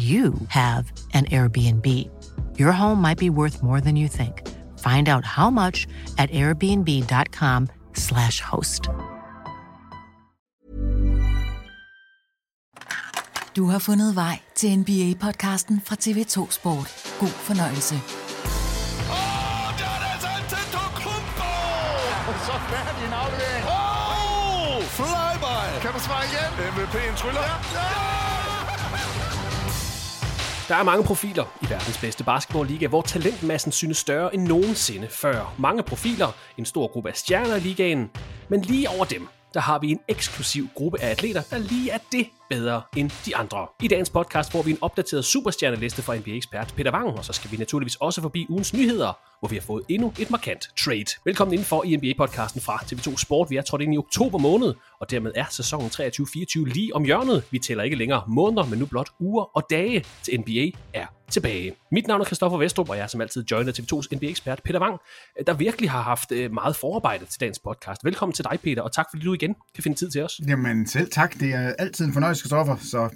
you have an Airbnb. Your home might be worth more than you think. Find out how much at airbnb.com/slash host. Du har fundet vej til NBA-podcasten fra TV2 Sport. God fornøjelse. Åh, der er det altså Antetokounmpo! Så færdig en aflevering. Åh, flyby! Kan du svare igen? MVP'en tryller. Ja, Der er mange profiler i verdens bedste basketballliga, hvor talentmassen synes større end nogensinde før. Mange profiler, en stor gruppe af stjerner i ligaen, men lige over dem, der har vi en eksklusiv gruppe af atleter, der lige er det bedre end de andre. I dagens podcast får vi en opdateret superstjerneliste fra NBA-ekspert Peter Wang, og så skal vi naturligvis også forbi ugens nyheder, hvor vi har fået endnu et markant trade. Velkommen indenfor i NBA-podcasten fra TV2 Sport. Vi er trådt ind i oktober måned, og dermed er sæsonen 23-24 lige om hjørnet. Vi tæller ikke længere måneder, men nu blot uger og dage til NBA er tilbage. Mit navn er Kristoffer Vestrup, og jeg er som altid joined af TV2's NBA-ekspert Peter Wang, der virkelig har haft øh, meget forarbejde til dagens podcast. Velkommen til dig, Peter, og tak fordi du igen kan finde tid til os. Jamen selv tak, det er altid en fornøjelse, Kristoffer, så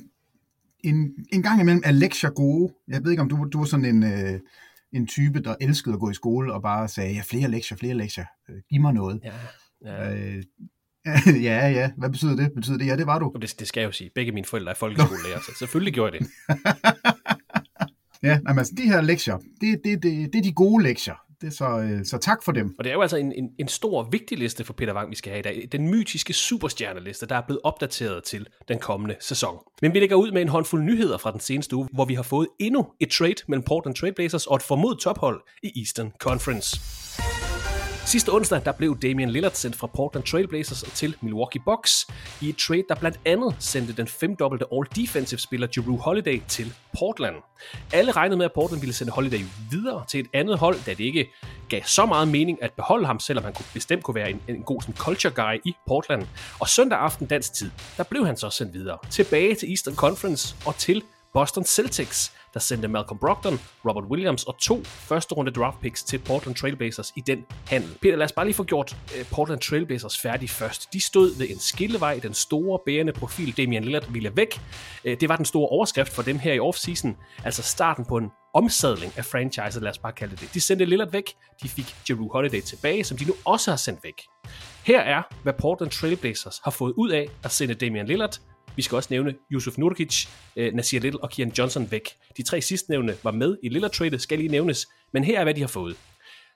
en, en gang imellem er lektier gode. Jeg ved ikke, om du, du er sådan en, øh, en type, der elskede at gå i skole og bare sagde, ja, flere lektier, flere lektier, øh, giv mig noget. Ja, ja. Øh, ja, ja, hvad betyder det? Betyder det, ja, det var du. Det, det skal jeg jo sige. Begge mine forældre er folkeskolelærer, så selvfølgelig gjorde jeg det. Ja, altså, de her lektier, det, det, det, det er de gode lektier. Det er så, øh, så tak for dem. Og det er jo altså en, en, en stor, vigtig liste for Peter Wang, vi skal have i dag. Den mytiske superstjerneliste, der er blevet opdateret til den kommende sæson. Men vi lægger ud med en håndfuld nyheder fra den seneste uge, hvor vi har fået endnu et trade mellem Portland Trailblazers og et formodet tophold i Eastern Conference. Sidste onsdag der blev Damian Lillard sendt fra Portland Trailblazers til Milwaukee Bucks i et trade, der blandt andet sendte den femdobbelte All-Defensive spiller Drew Holiday til Portland. Alle regnede med, at Portland ville sende Holiday videre til et andet hold, da det ikke gav så meget mening at beholde ham, selvom han kunne bestemt kunne være en, en god sådan, culture guy i Portland. Og søndag aften dansk tid, der blev han så sendt videre tilbage til Eastern Conference og til Boston Celtics, der sendte Malcolm Brogdon, Robert Williams og to første runde draft picks til Portland Trailblazers i den handel. Peter, lad os bare lige få gjort uh, Portland Trailblazers færdig først. De stod ved en skillevej, den store bærende profil Damian Lillard ville væk. Uh, det var den store overskrift for dem her i offseason, altså starten på en omsadling af franchiset, lad os bare kalde det det. De sendte Lillard væk, de fik Jeru Holiday tilbage, som de nu også har sendt væk. Her er, hvad Portland Trailblazers har fået ud af at sende Damian Lillard, vi skal også nævne Yusuf Nurkic, øh, Nasir Little og Kian Johnson væk. De tre sidstnævnte var med i Lillard trade skal lige nævnes, men her er, hvad de har fået.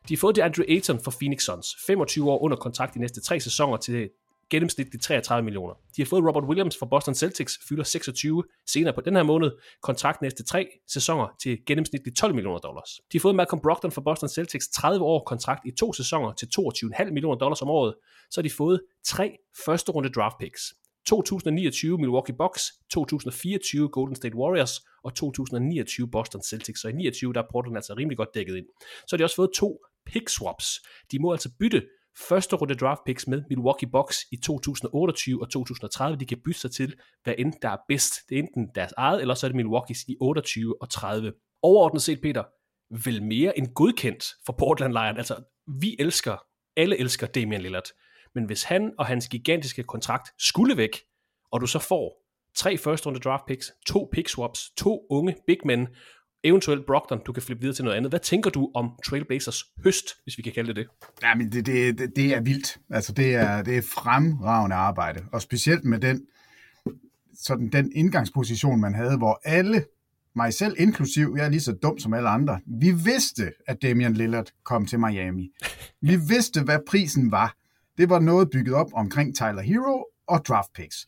De har fået det Andrew Ayton for Phoenix Suns. 25 år under kontrakt de næste tre sæsoner til gennemsnitligt 33 millioner. De har fået Robert Williams fra Boston Celtics, fylder 26 senere på den her måned, kontrakt næste tre sæsoner til gennemsnitligt 12 millioner dollars. De har fået Malcolm Brogdon fra Boston Celtics, 30 år kontrakt i to sæsoner til 22,5 millioner dollars om året. Så har de fået tre første runde draft picks. 2029 Milwaukee Bucks, 2024 Golden State Warriors og 2029 Boston Celtics. Så i 29 der er Portland altså rimelig godt dækket ind. Så har de også fået to pick swaps. De må altså bytte første runde draft picks med Milwaukee Bucks i 2028 og 2030. De kan bytte sig til, hvad end der er bedst. Det er enten deres eget, eller så er det Milwaukee's i 28 og 30. Overordnet set, Peter, vel mere end godkendt for Portland Lion. Altså, vi elsker, alle elsker Damian Lillard. Men hvis han og hans gigantiske kontrakt skulle væk, og du så får tre første runde draft picks, to pick swaps, to unge big men, eventuelt Brogdon, du kan flippe videre til noget andet. Hvad tænker du om Trailblazers høst, hvis vi kan kalde det det? Jamen, det, det, det, det er vildt. Altså, det er, det er fremragende arbejde. Og specielt med den, sådan den indgangsposition, man havde, hvor alle, mig selv inklusiv, jeg er lige så dum som alle andre, vi vidste, at Damian Lillard kom til Miami. Vi vidste, hvad prisen var. Det var noget bygget op omkring Tyler Hero og draft picks.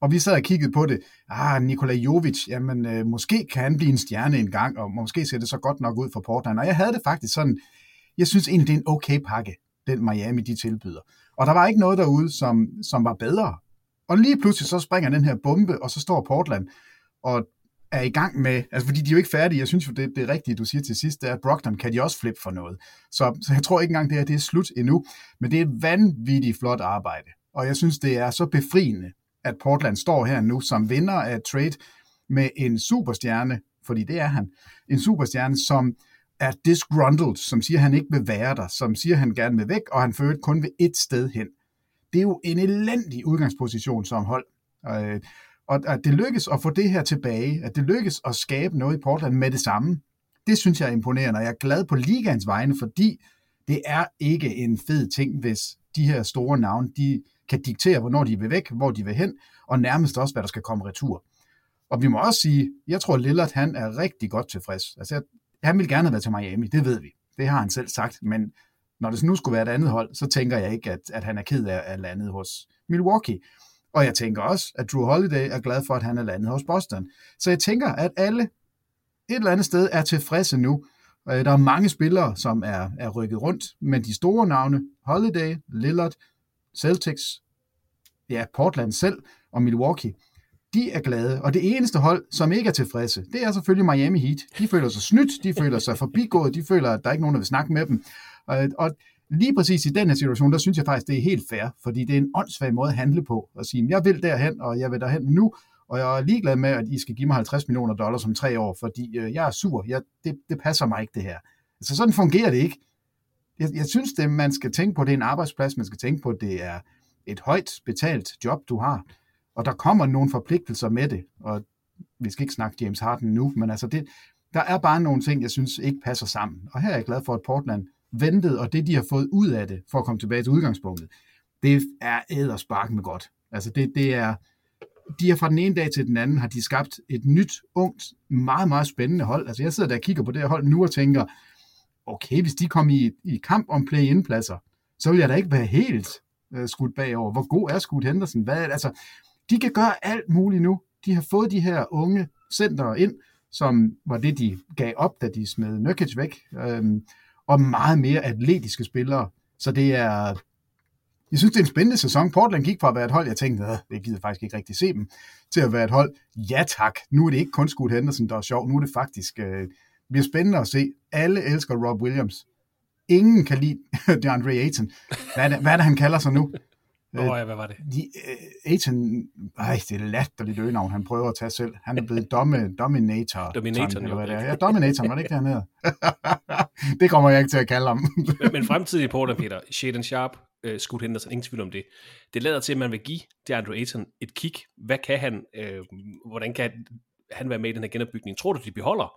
Og vi sad og kiggede på det. Ah, Nikola Jovic, jamen øh, måske kan han blive en stjerne en gang, og måske ser det så godt nok ud for Portland. Og jeg havde det faktisk sådan, jeg synes egentlig, det er en okay pakke, den Miami de tilbyder. Og der var ikke noget derude, som, som var bedre. Og lige pludselig så springer den her bombe, og så står Portland og er i gang med, altså fordi de er jo ikke færdige, jeg synes jo, det, det rigtige, du siger til sidst, det er, at Brockton kan de også flippe for noget. Så, så jeg tror ikke engang, det her det er slut endnu, men det er et vanvittigt flot arbejde. Og jeg synes, det er så befriende, at Portland står her nu som vinder af trade med en superstjerne, fordi det er han, en superstjerne, som er disgruntled, som siger, at han ikke vil være der, som siger, at han gerne vil væk, og han fører kun ved et sted hen. Det er jo en elendig udgangsposition som hold. Øh, og at det lykkes at få det her tilbage, at det lykkes at skabe noget i Portland med det samme, det synes jeg er imponerende, og jeg er glad på ligaens vegne, fordi det er ikke en fed ting, hvis de her store navne, de kan diktere, hvornår de vil væk, hvor de vil hen, og nærmest også, hvad der skal komme retur. Og vi må også sige, jeg tror, Lillard han er rigtig godt tilfreds. Altså, han vil gerne have været til Miami, det ved vi. Det har han selv sagt, men når det nu skulle være et andet hold, så tænker jeg ikke, at, at han er ked af at lande hos Milwaukee. Og jeg tænker også, at Drew Holiday er glad for, at han er landet hos Boston. Så jeg tænker, at alle et eller andet sted er tilfredse nu. Øh, der er mange spillere, som er, er rykket rundt, men de store navne, Holiday, Lillard, Celtics, ja, Portland selv og Milwaukee, de er glade. Og det eneste hold, som ikke er tilfredse, det er selvfølgelig Miami Heat. De føler sig snydt, de føler sig forbigået, de føler, at der er ikke nogen, der vil snakke med dem. Øh, og, og lige præcis i den her situation, der synes jeg faktisk, det er helt fair, fordi det er en åndssvag måde at handle på, at sige, jeg vil derhen, og jeg vil derhen nu, og jeg er ligeglad med, at I skal give mig 50 millioner dollars om tre år, fordi øh, jeg er sur, jeg, det, det passer mig ikke det her. Altså sådan fungerer det ikke. Jeg, jeg synes, det man skal tænke på, det er en arbejdsplads, man skal tænke på, det er et højt betalt job, du har, og der kommer nogle forpligtelser med det, og vi skal ikke snakke James Harden nu, men altså det, der er bare nogle ting, jeg synes ikke passer sammen. Og her er jeg glad for, at Portland ventet, og det de har fået ud af det, for at komme tilbage til udgangspunktet, det er æderspark med godt. Altså det, det er, de har fra den ene dag til den anden, har de skabt et nyt, ungt, meget, meget spændende hold. Altså jeg sidder der og kigger på det her hold nu og tænker, okay, hvis de kom i, i kamp om play-in-pladser, så vil jeg da ikke være helt øh, skudt bagover. Hvor god er Scoot Henderson? Hvad, altså, de kan gøre alt muligt nu. De har fået de her unge center ind, som var det, de gav op, da de smed Nurkic væk, øhm, og meget mere atletiske spillere. Så det er, jeg synes, det er en spændende sæson. Portland gik fra at være et hold, jeg tænkte, at jeg gider faktisk ikke rigtig se dem, til at være et hold, ja tak, nu er det ikke kun Scoot Henderson, der er sjov, nu er det faktisk, øh, det bliver spændende at se. Alle elsker Rob Williams. Ingen kan lide DeAndre Ayton. Hvad er det, hvad er det han kalder sig nu? Åh oh, ja, hvad var det? De, uh, Ayton, ej, det er latterligt øgenavn, han prøver at tage selv. Han er blevet domme, dominator. Dominator, eller hvad det er. Ja, dominator, var det ikke hedder? det kommer jeg ikke til at kalde ham. men, men fremtidig Portland, Peter, Shaden Sharp, uh, Scoot Henderson, ingen tvivl om det. Det lader til, at man vil give DeAndre Ayton et kig. Hvad kan han, uh, hvordan kan han være med i den her genopbygning? Tror du, de beholder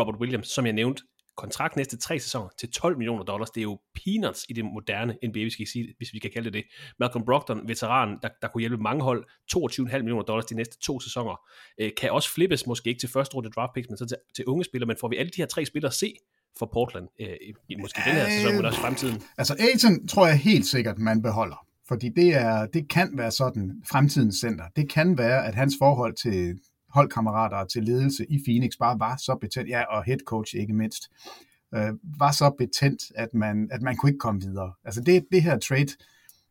Robert Williams, som jeg nævnte, kontrakt næste tre sæsoner til 12 millioner dollars. Det er jo peanuts i det moderne NBA, hvis, vi, sige, hvis vi kan kalde det det. Malcolm Brogdon, veteranen, der, der kunne hjælpe mange hold, 22,5 millioner dollars de næste to sæsoner, øh, kan også flippes, måske ikke til første runde draft picks, men så til, til unge spillere, men får vi alle de her tre spillere se for Portland, øh, måske øh, den her sæson, men også fremtiden? Altså Aiton tror jeg helt sikkert, man beholder. Fordi det, er, det kan være sådan fremtidens center. Det kan være, at hans forhold til holdkammerater til ledelse i Phoenix bare var så betændt, ja, og head coach ikke mindst, øh, var så betændt, at man, at man kunne ikke komme videre. Altså det, det her trade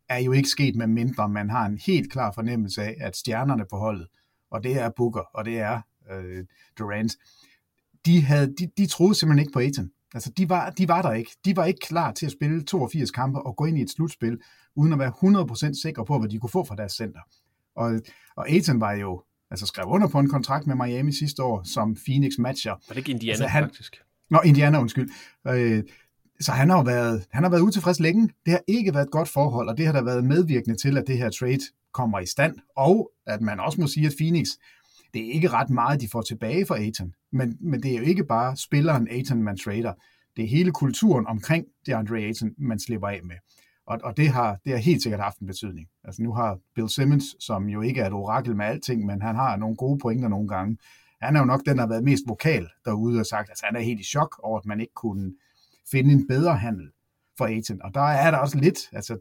er jo ikke sket med mindre, man har en helt klar fornemmelse af, at stjernerne på holdet, og det er Booker, og det er øh, Durant, de, havde, de, de troede simpelthen ikke på Aiton. Altså, de var, de var der ikke. De var ikke klar til at spille 82 kampe og gå ind i et slutspil, uden at være 100% sikre på, hvad de kunne få fra deres center. Og, og Aiton var jo altså skrev under på en kontrakt med Miami sidste år, som Phoenix matcher. Var det ikke Indiana, altså, han, faktisk? Nå, Indiana, undskyld. Øh, så han har, været, han har været utilfreds længe. Det har ikke været et godt forhold, og det har da været medvirkende til, at det her trade kommer i stand, og at man også må sige, at Phoenix, det er ikke ret meget, de får tilbage fra Aiton, men, men det er jo ikke bare spilleren Aiton, man trader. Det er hele kulturen omkring det Andre Aiton, man slipper af med. Og, og det, har, det har helt sikkert haft en betydning. Altså nu har Bill Simmons, som jo ikke er et orakel med alting, men han har nogle gode pointer nogle gange, han er jo nok den, der har været mest vokal derude og sagt, at altså, han er helt i chok over, at man ikke kunne finde en bedre handel for Aiton. Og der er der også lidt, altså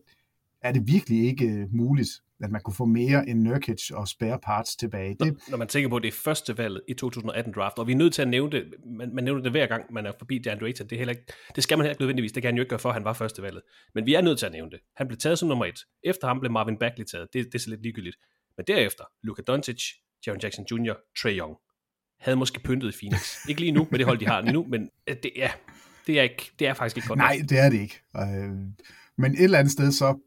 er det virkelig ikke øh, muligt, at man kunne få mere end Nurkic og spare parts tilbage. Det... Når, når man tænker på, at det er første valget i 2018 draft, og vi er nødt til at nævne det, man, man nævner det hver gang, man er forbi DeAndre Ayton, det, er heller ikke, det skal man heller ikke nødvendigvis, det kan han jo ikke gøre for, at han var første valget. Men vi er nødt til at nævne det. Han blev taget som nummer et. Efter ham blev Marvin Bagley taget. Det, det er så lidt ligegyldigt. Men derefter, Luka Doncic, Jaron Jackson Jr., Trey Young, havde måske pyntet i Phoenix. ikke lige nu med det hold, de har lige nu, men øh, det er, det er, ikke, det er faktisk ikke godt Nej, det er det ikke. Øh, men et eller andet sted så,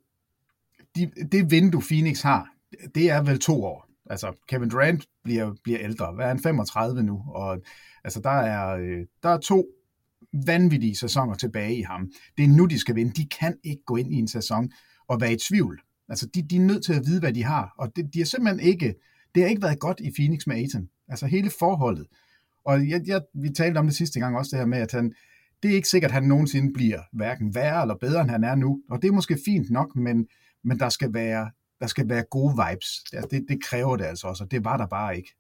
de, det vindue Phoenix har, det er vel to år. Altså, Kevin Durant bliver, bliver ældre. Hvad er han? 35 nu. Og altså, der er, øh, der er to vanvittige sæsoner tilbage i ham. Det er nu, de skal vinde. De kan ikke gå ind i en sæson og være i tvivl. Altså, de, de er nødt til at vide, hvad de har. Og det, de har simpelthen ikke, det har ikke været godt i Phoenix med Aiton. Altså, hele forholdet. Og jeg, jeg, vi talte om det sidste gang også, det her med, at han, det er ikke sikkert, at han nogensinde bliver hverken værre eller bedre, end han er nu. Og det er måske fint nok, men, men der skal være der skal være gode vibes. Altså, det, det kræver det altså også, og det var der bare ikke.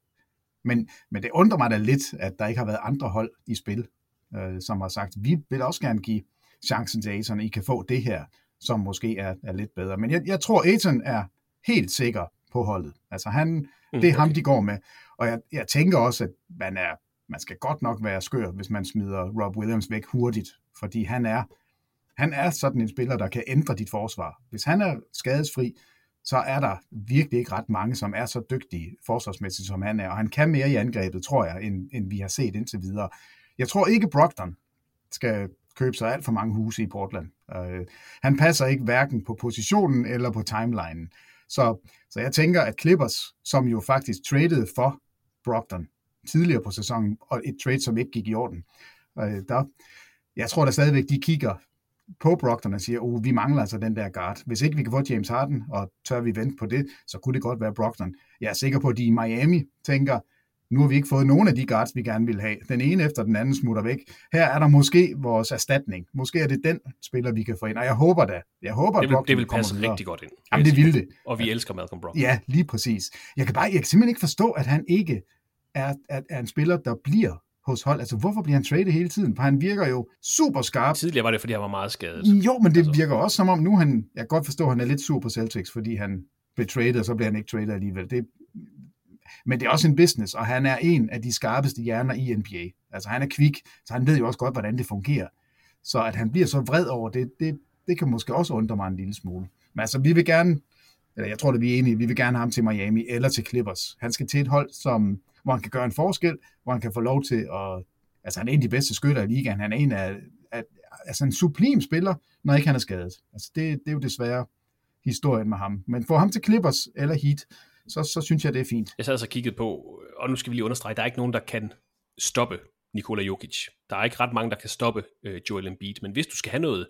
Men, men det undrer mig da lidt, at der ikke har været andre hold i spil, øh, som har sagt, vi vil også gerne give chancen til Aiton, I kan få det her, som måske er, er lidt bedre. Men jeg, jeg tror, Aiton er helt sikker på holdet. Altså han, mm, det er ham, de går med. Og jeg, jeg tænker også, at man, er, man skal godt nok være skør, hvis man smider Rob Williams væk hurtigt, fordi han er, han er sådan en spiller, der kan ændre dit forsvar. Hvis han er skadesfri, så er der virkelig ikke ret mange, som er så dygtige forsvarsmæssigt, som han er. Og han kan mere i angrebet, tror jeg, end, end vi har set indtil videre. Jeg tror ikke, Brogdon skal købe sig alt for mange huse i Portland. Øh, han passer ikke hverken på positionen eller på timelinen. Så, så jeg tænker, at Clippers, som jo faktisk traded for Brogdon tidligere på sæsonen, og et trade, som ikke gik i orden, øh, der, jeg tror da stadigvæk, de kigger på Brockton og siger, oh, vi mangler altså den der guard. Hvis ikke vi kan få James Harden, og tør vi vente på det, så kunne det godt være Brockton. Jeg er sikker på, at de i Miami tænker, nu har vi ikke fået nogen af de guards, vi gerne vil have. Den ene efter den anden smutter væk. Her er der måske vores erstatning. Måske er det den spiller, vi kan få ind. Og jeg håber da. Jeg håber, det vil, at det vil passe videre. rigtig godt ind. Jamen, det vil det. Og vi elsker Malcolm Brogdon. Ja, lige præcis. Jeg kan, bare, jeg kan simpelthen ikke forstå, at han ikke er, er, er en spiller, der bliver hos hold. Altså, hvorfor bliver han traded hele tiden? For han virker jo super skarp. Tidligere var det, fordi han var meget skadet. Jo, men det altså. virker også som om, nu han, jeg kan godt forstå, at han er lidt sur på Celtics, fordi han blev traded, og så bliver han ikke traded alligevel. Det, men det er også en business, og han er en af de skarpeste hjerner i NBA. Altså, han er kvik, så han ved jo også godt, hvordan det fungerer. Så at han bliver så vred over det, det, det kan måske også undre mig en lille smule. Men altså, vi vil gerne, eller jeg tror, at vi er enige, vi vil gerne have ham til Miami eller til Clippers. Han skal til et hold, som hvor han kan gøre en forskel, hvor han kan få lov til at... Altså, han er en af de bedste skytter i ligaen. Han er en af, At, altså en sublim spiller, når ikke han er skadet. Altså, det, det er jo desværre historien med ham. Men få ham til Clippers eller Heat, så, så synes jeg, det er fint. Jeg sad altså kigget på, og nu skal vi lige understrege, der er ikke nogen, der kan stoppe Nikola Jokic. Der er ikke ret mange, der kan stoppe øh, Joel Embiid, men hvis du skal have noget,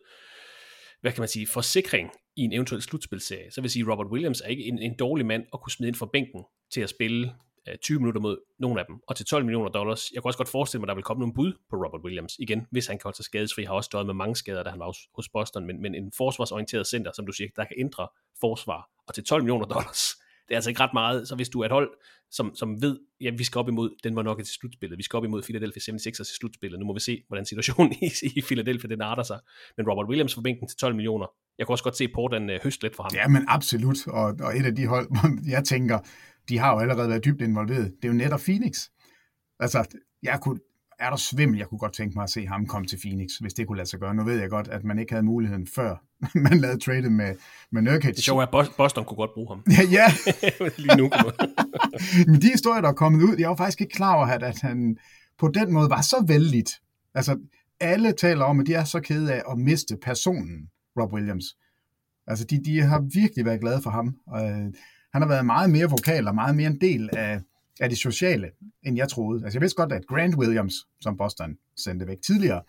hvad kan man sige, forsikring i en eventuel slutspilserie, så vil jeg sige, Robert Williams er ikke en, en dårlig mand at kunne smide ind for bænken til at spille 20 minutter mod nogle af dem, og til 12 millioner dollars. Jeg kunne også godt forestille mig, at der vil komme nogle bud på Robert Williams igen, hvis han kan holde sig skadesfri. Han Har også døjet med mange skader, da han var hos Boston, men, men en forsvarsorienteret center, som du siger, der kan ændre forsvar, og til 12 millioner dollars, Det er altså ikke ret meget, så hvis du er et hold, som, som ved, ja, vi skal op imod den var nok til slutspillet, vi skal op imod Philadelphia 76ers i slutspillet, nu må vi se, hvordan situationen i, i Philadelphia den arter sig. Men Robert Williams for bænken til 12 millioner, jeg kunne også godt se Portland øh, høst lidt for ham. Ja, men absolut, og, og et af de hold, jeg tænker, de har jo allerede været dybt involveret, det er jo netop Phoenix. Altså, jeg kunne, er der svimmel, jeg kunne godt tænke mig at se ham komme til Phoenix, hvis det kunne lade sig gøre. Nu ved jeg godt, at man ikke havde muligheden før, man lavede tradet med, med Nurkic. Det sjove er, at Boston kunne godt bruge ham. Ja, ja. Lige nu. Men de historier, der er kommet ud, jeg var faktisk ikke klar over, at han på den måde var så vældig. Altså, alle taler om, at de er så kede af at miste personen, Rob Williams. Altså, de, de har virkelig været glade for ham. Og, øh, han har været meget mere vokal og meget mere en del af, af det sociale, end jeg troede. Altså jeg vidste godt, at Grant Williams, som Boston sendte væk tidligere,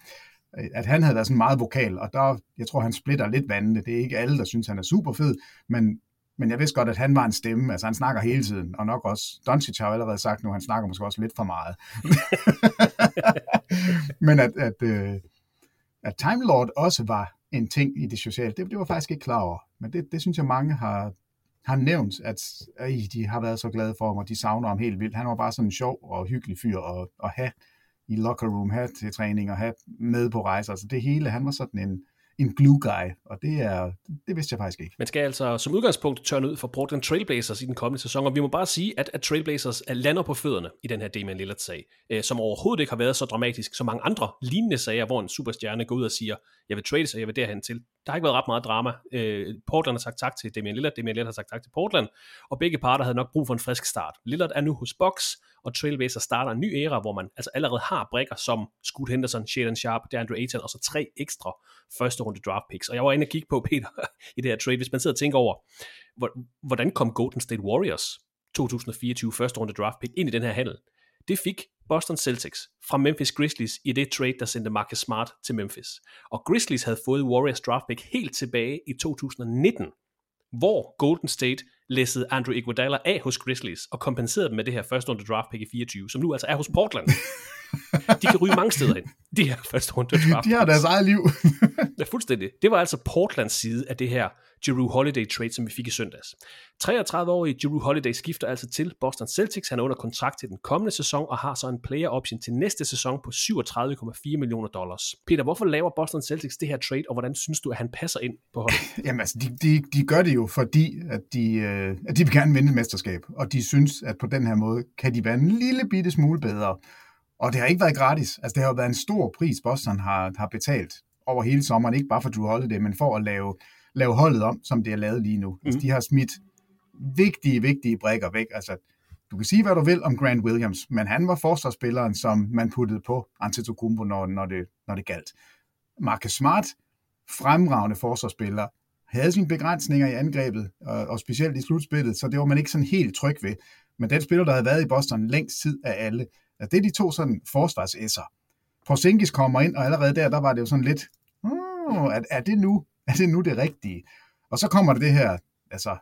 øh, at han havde været sådan meget vokal, og der, jeg tror, han splitter lidt vandene. Det er ikke alle, der synes, han er super fed, men, men jeg vidste godt, at han var en stemme. Altså han snakker hele tiden, og nok også, Doncic har allerede sagt nu, han snakker måske også lidt for meget. men at, at, øh, at, Time Lord også var en ting i det sociale, det, det var faktisk ikke klar over. Men det, det synes jeg, mange har, har nævnt, at øh, de har været så glade for ham, og de savner ham helt vildt. Han var bare sådan en sjov og hyggelig fyr at, at have i locker room, have til træning og have med på rejser. Altså det hele, han var sådan en, en glue guy, og det, er, det vidste jeg faktisk ikke. Man skal altså som udgangspunkt tørne ud for Portland Trailblazers i den kommende sæson, og vi må bare sige, at, at Trailblazers lander på fødderne i den her Damian Lillard-sag, øh, som overhovedet ikke har været så dramatisk som mange andre lignende sager, hvor en superstjerne går ud og siger, jeg vil trade og jeg vil derhen til. Der har ikke været ret meget drama. Øh, Portland har sagt tak til Damian Lillard, Damian Lillard har sagt tak til Portland, og begge parter havde nok brug for en frisk start. Lillard er nu hos Box, og Trailblazer starter en ny æra, hvor man altså allerede har brækker som Scoot Henderson, Shaden Sharp, DeAndre Ayton, og så tre ekstra første runde draft picks. Og jeg var inde og kigge på, Peter, i det her trade, hvis man sidder og tænker over, hvordan kom Golden State Warriors 2024 første runde draft pick ind i den her handel? Det fik Boston Celtics fra Memphis Grizzlies i det trade, der sendte Marcus Smart til Memphis. Og Grizzlies havde fået Warriors draft pick helt tilbage i 2019, hvor Golden State læssede Andrew Iguodala af hos Grizzlies og kompenserede dem med det her første runde draft pick i 24, som nu altså er hos Portland. De kan ryge mange steder hen, de her første runde draft De har deres eget liv. ja, fuldstændig. Det var altså Portlands side af det her Jeru Holiday trade, som vi fik i søndags. 33-årige Jeru Holiday skifter altså til Boston Celtics. Han er under kontrakt til den kommende sæson og har så en player option til næste sæson på 37,4 millioner dollars. Peter, hvorfor laver Boston Celtics det her trade, og hvordan synes du, at han passer ind på holdet? Jamen altså, de, de, de gør det jo, fordi at de, øh, at de vil gerne vinde et mesterskab, og de synes, at på den her måde kan de være en lille bitte smule bedre. Og det har ikke været gratis. Altså, det har jo været en stor pris, Boston har, har betalt over hele sommeren, ikke bare for Drew Holiday, men for at lave, lave holdet om, som det er lavet lige nu. Mm. Altså, de har smidt vigtige, vigtige brækker væk. Altså, du kan sige, hvad du vil om Grant Williams, men han var forsvarsspilleren, som man puttede på Antetokounmpo, når, når, det, når det galt. Marcus Smart, fremragende forsvarsspiller, havde sine begrænsninger i angrebet, og, og specielt i slutspillet, så det var man ikke sådan helt tryg ved. Men den spiller, der havde været i Boston længst tid af alle, at det er de to sådan forsvarsesser. Porzingis kommer ind, og allerede der, der var det jo sådan lidt, oh, er, er, det nu, er det nu det rigtige? Og så kommer det det her, altså,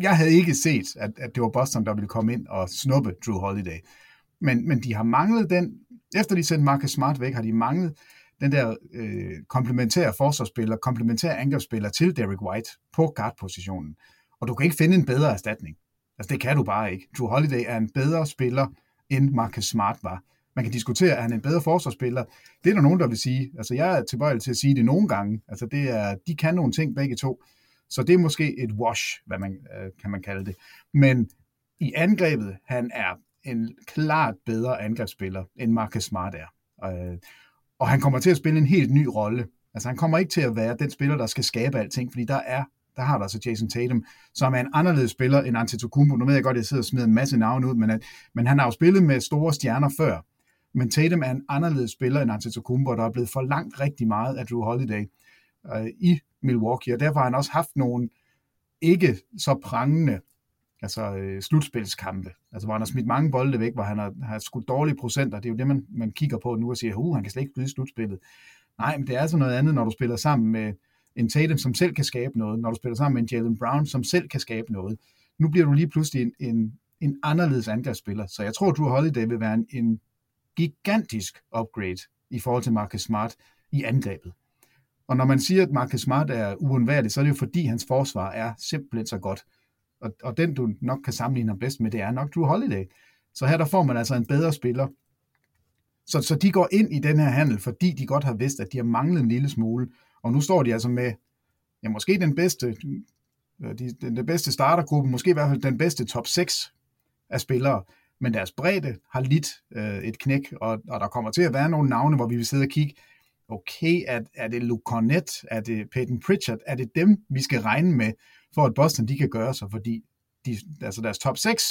jeg havde ikke set, at, at det var Boston, der ville komme ind og snuppe Drew Holiday. Men, men de har manglet den, efter de sendte Marcus Smart væk, har de manglet den der øh, komplementære forsvarsspiller, komplementære angrebsspiller til Derek White på guard-positionen. Og du kan ikke finde en bedre erstatning. Altså det kan du bare ikke. Drew Holiday er en bedre spiller, end Marcus Smart var. Man kan diskutere, er han en bedre forsvarsspiller? Det er der nogen, der vil sige. Altså jeg er tilbøjelig til at sige det nogle gange. Altså det er, de kan nogle ting begge to. Så det er måske et wash, hvad man, øh, kan man kalde det. Men i angrebet, han er en klart bedre angrebsspiller, end Marcus Smart er. Øh, og han kommer til at spille en helt ny rolle. Altså han kommer ikke til at være den spiller, der skal skabe alting, fordi der er der har der altså Jason Tatum, som er en anderledes spiller end Antetokounmpo. Nu ved jeg godt, at jeg sidder og smider en masse navne ud, men, at, men han har jo spillet med store stjerner før. Men Tatum er en anderledes spiller end Antetokounmpo, der er blevet for langt rigtig meget af Drew Holiday øh, i Milwaukee, og derfor har han også haft nogle ikke så prangende altså, øh, slutspilskampe, altså hvor han har smidt mange bolde væk, hvor han har, har skudt dårlige procenter. Det er jo det, man, man kigger på nu og siger, uh, han kan slet ikke skyde slutspillet. Nej, men det er altså noget andet, når du spiller sammen med en Tatum, som selv kan skabe noget, når du spiller sammen med en Jalen Brown, som selv kan skabe noget. Nu bliver du lige pludselig en, en, en anderledes angrebsspiller, så jeg tror, Drew Holiday vil være en, en gigantisk upgrade i forhold til Marcus Smart i angrebet. Og når man siger, at Marcus Smart er uundværlig, så er det jo fordi, hans forsvar er simpelthen så godt. og, og den du nok kan sammenligne ham bedst med, det er nok Drew Holiday. Så her der får man altså en bedre spiller. Så, så de går ind i den her handel, fordi de godt har vidst, at de har manglet en lille smule. Og nu står de altså med, ja, måske den bedste, øh, de, den, den bedste startergruppe, måske i hvert fald den bedste top 6 af spillere. Men deres bredde har lidt øh, et knæk, og, og der kommer til at være nogle navne, hvor vi vil sidde og kigge, okay, er, er det Luke Cornett, er det Peyton Pritchard, er det dem, vi skal regne med, for at Boston de kan gøre sig, fordi de, altså deres top 6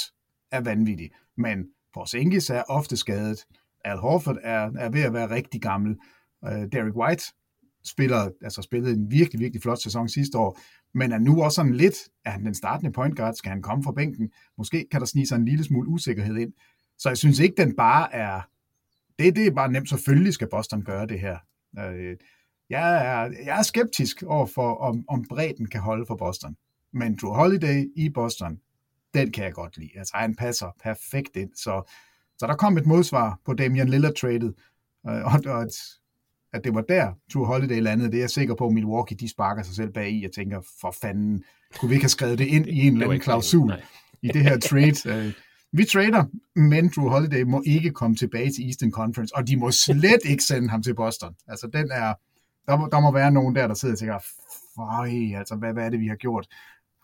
er vanvittige, men Porzingis er ofte skadet, Al Horford er, er ved at være rigtig gammel, øh, Derek White spiller, altså spillede en virkelig, virkelig flot sæson sidste år, men er nu også sådan lidt, er han den startende point guard, skal han komme fra bænken, måske kan der snige sig en lille smule usikkerhed ind, så jeg synes ikke, den bare er, det, det er bare nemt, selvfølgelig skal Boston gøre det her. Øh, jeg, er, jeg er skeptisk over for, om, om bredden kan holde for Boston. Men Drew Holiday i Boston, den kan jeg godt lide. Altså, han passer perfekt ind. Så, så der kom et modsvar på Damian Lillard-tradet, øh, og, og at, at det var der, Drew Holiday landede. Det er jeg sikker på, at Milwaukee de sparker sig selv bag i og tænker, for fanden, kunne vi ikke have skrevet det ind i en eller anden klausul i det her trade? Øh, vi trader, men Drew Holiday må ikke komme tilbage til Eastern Conference, og de må slet ikke sende ham til Boston. Altså, den er, der, må, der må være nogen der, der sidder og tænker, føj, altså, hvad, hvad er det, vi har gjort?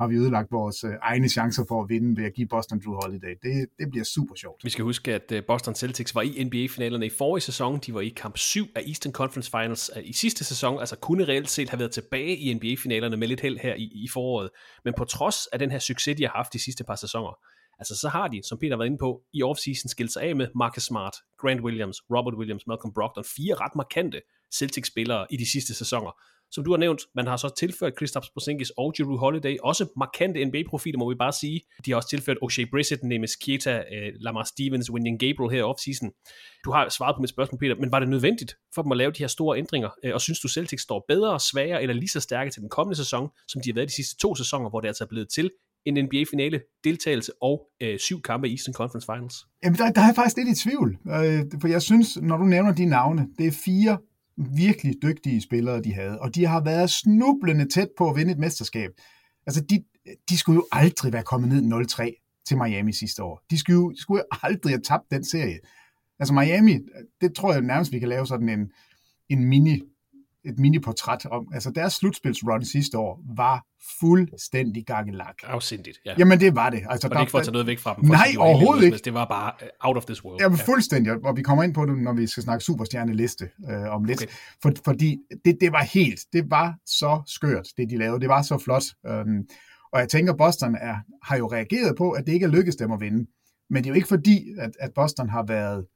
Har vi ødelagt vores øh, egne chancer for at vinde ved at give Boston Drew Holiday. Det, det bliver super sjovt. Vi skal huske, at øh, Boston Celtics var i NBA-finalerne i forrige sæson. De var i kamp 7 af Eastern Conference Finals øh, i sidste sæson, altså kunne reelt set have været tilbage i NBA-finalerne med lidt held her i, i foråret. Men på trods af den her succes, de har haft de sidste par sæsoner, Altså så har de, som Peter var inde på, i offseason skilt sig af med Marcus Smart, Grant Williams, Robert Williams, Malcolm Brogdon, fire ret markante Celtics-spillere i de sidste sæsoner. Som du har nævnt, man har så tilført Kristaps Porzingis og Drew Holiday, også markante NBA-profiler, må vi bare sige. De har også tilført O'Shea Brissett, Nemes Kieta, øh, Lamar Stevens, Winning Gabriel her offseason. Du har svaret på mit spørgsmål, Peter, men var det nødvendigt for dem at lave de her store ændringer? Øh, og synes du, Celtics står bedre, svagere eller lige så stærke til den kommende sæson, som de har været de sidste to sæsoner, hvor det altså er blevet til en NBA-finale, deltagelse og øh, syv kampe i Eastern Conference Finals? Jamen, der, der er jeg faktisk lidt i tvivl. Øh, for jeg synes, når du nævner de navne, det er fire virkelig dygtige spillere, de havde, og de har været snublende tæt på at vinde et mesterskab. Altså, de, de skulle jo aldrig være kommet ned 0-3 til Miami sidste år. De skulle jo, de skulle jo aldrig have tabt den serie. Altså Miami, det tror jeg nærmest, vi kan lave sådan en, en mini et mini-portræt om. Altså deres slutspilsrun sidste år var fuldstændig gakkelak. Afsindigt, ja. Jamen det var det. Altså, og det er ikke for at tage noget væk fra dem. Nej, overhovedet ikke. Det var bare uh, out of this world. Jamen ja. fuldstændig, og vi kommer ind på det, når vi skal snakke superstjerneliste øh, om lidt. Okay. For, fordi det, det var helt, det var så skørt, det de lavede. Det var så flot. Øhm, og jeg tænker, Boston er, har jo reageret på, at det ikke er lykkedes dem at vinde. Men det er jo ikke fordi, at, at Boston har været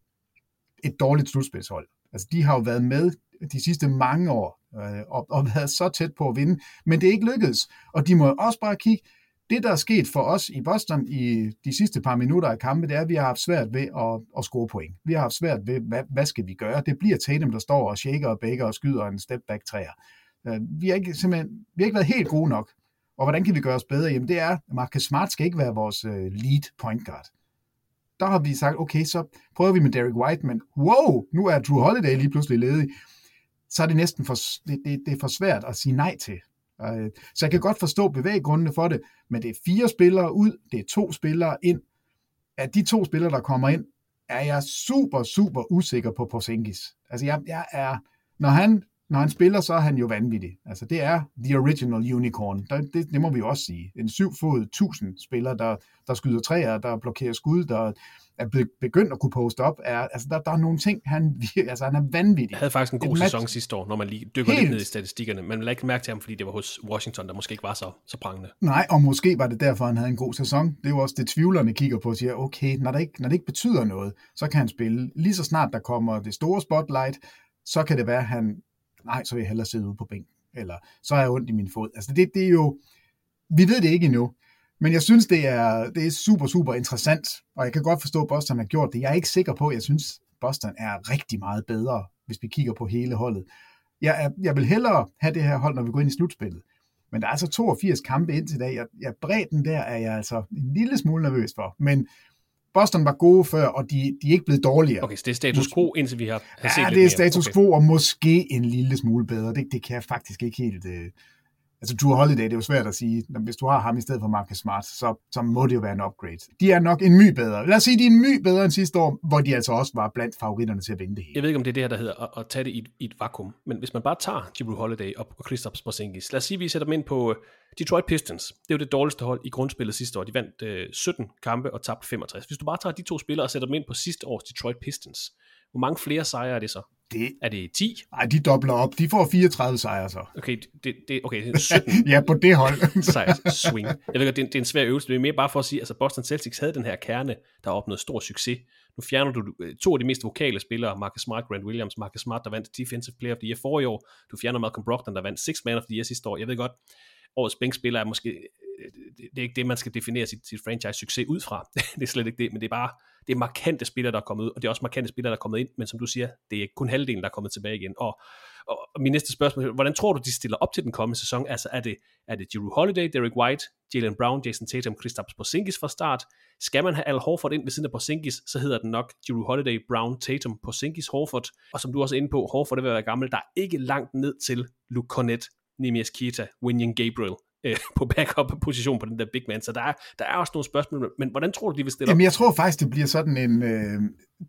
et dårligt slutspilshold. Altså, de har jo været med de sidste mange år øh, og, og været så tæt på at vinde, men det er ikke lykkedes. Og de må også bare kigge, det der er sket for os i Boston i de sidste par minutter af kampen, det er, at vi har haft svært ved at, at score point. Vi har haft svært ved, hvad, hvad skal vi gøre? Det bliver Tatum, der står og shaker og bækker og skyder en step back træer. Øh, vi har ikke, simpelthen, vi har ikke været helt gode nok. Og hvordan kan vi gøre os bedre? Jamen det er, at Marcus Smart skal ikke være vores øh, lead point guard der har vi sagt, okay, så prøver vi med Derek White, men wow, nu er Drew Holiday lige pludselig ledig. Så er det næsten for, det, det, det er for svært at sige nej til. Øh, så jeg kan godt forstå bevæggrundene for det, men det er fire spillere ud, det er to spillere ind. Af de to spillere, der kommer ind, er jeg super, super usikker på Porzingis. Altså jeg, jeg er, når han når han spiller, så er han jo vanvittig. Altså, det er the original unicorn. Det, det, det må vi jo også sige. En syv fod, tusind spiller, der, der skyder træer, der blokerer skud, der er begyndt at kunne poste op. Er, altså, der, der er nogle ting, han, altså, han er vanvittig. Han havde faktisk en god sæson sidste år, når man lige dykker Helt. lidt ned i statistikkerne. Man lader ikke mærke til ham, fordi det var hos Washington, der måske ikke var så, så prangende. Nej, og måske var det derfor, han havde en god sæson. Det er jo også det, tvivlerne kigger på og siger, okay, når det, ikke, når det ikke betyder noget, så kan han spille. Lige så snart der kommer det store spotlight, så kan det være, at han nej, så vil jeg hellere sidde ude på bænken, eller så har jeg ondt i min fod. Altså det, det er jo, vi ved det ikke endnu, men jeg synes, det er, det er super, super interessant, og jeg kan godt forstå, at Boston har gjort det. Jeg er ikke sikker på, at jeg synes, Boston er rigtig meget bedre, hvis vi kigger på hele holdet. Jeg, er, jeg vil hellere have det her hold, når vi går ind i slutspillet. Men der er altså 82 kampe indtil i dag. Jeg, jeg, bredden der er jeg altså en lille smule nervøs for. Men Boston var gode før, og de, de er ikke blevet dårligere. Okay, så det er status quo, indtil vi har, har ja, set det er status quo, og måske en lille smule bedre. Det, det kan jeg faktisk ikke helt... Øh, altså Drew Holiday, det er jo svært at sige, hvis du har ham i stedet for Marcus Smart, så, så må det jo være en upgrade. De er nok en my bedre. Lad os sige, de er en my bedre end sidste år, hvor de altså også var blandt favoritterne til at vinde det hele. Jeg ved ikke, om det er det her, der hedder at, at tage det i et, i et vakuum, men hvis man bare tager Drew Holiday og, og Kristaps Porzingis, lad os sige, at vi sætter dem ind på øh, Detroit Pistons. Det er jo det dårligste hold i grundspillet sidste år. De vandt øh, 17 kampe og tabte 65. Hvis du bare tager de to spillere og sætter dem ind på sidste års Detroit Pistons, hvor mange flere sejre er det så? Det, Er det 10? ej, de dobler op. De får 34 sejre så. Okay, det, det, okay 17 ja, på det hold. sejrs swing. Jeg ved godt, det er, en- det er en svær øvelse, men det er mere bare for at sige, altså Boston Celtics havde den her kerne, der har opnået stor succes. Nu fjerner du øh, to af de mest vokale spillere, Marcus Smart, Grant Williams, Marcus Smart, der vandt Defensive Player of the Year for i år. Du fjerner Malcolm Brogdon, der vandt Six Man of the Year sidste år. Jeg ved godt, årets bænkspiller er måske, det det er ikke det, man skal definere sit, sit franchise-succes ud fra. det er slet ikke det, men det er bare, det er markante spillere, der er kommet ud, og det er også markante spillere, der er kommet ind, men som du siger, det er kun halvdelen, der er kommet tilbage igen. Og, og, og min næste spørgsmål, hvordan tror du, de stiller op til den kommende sæson? Altså er det, er det Drew Holiday, Derek White, Jalen Brown, Jason Tatum, Kristaps Porzingis fra start? Skal man have Al Horford ind ved siden af Porzingis, så hedder den nok Drew Holiday, Brown, Tatum, Porzingis, Horford. Og som du også er inde på, Horford er ved at være gammel, der er ikke langt ned til Luke Cornett, Nemias Kita, Winyan Gabriel øh, på backup-position på den der big man. Så der er, der er også nogle spørgsmål, men hvordan tror du, de vil stille op? Jamen, jeg tror faktisk, det bliver sådan en øh,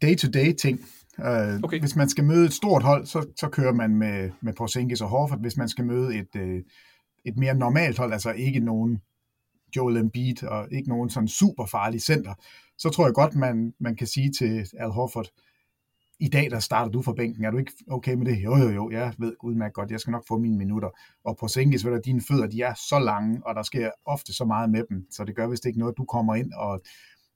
day-to-day ting. Øh, Okay. Hvis man skal møde et stort hold, så, så kører man med, med Porzingis og Horford. Hvis man skal møde et, øh, et mere normalt hold, altså ikke nogen Joel Embiid og ikke nogen sådan super farlig center, så tror jeg godt, man, man kan sige til Al Horford, i dag der starter du fra bænken, er du ikke okay med det? Jo, jo, jo, jeg ved udmærket godt, jeg skal nok få mine minutter. Og på Senkis, ved du, dine fødder, de er så lange, og der sker ofte så meget med dem, så det gør vist ikke noget, du kommer ind og,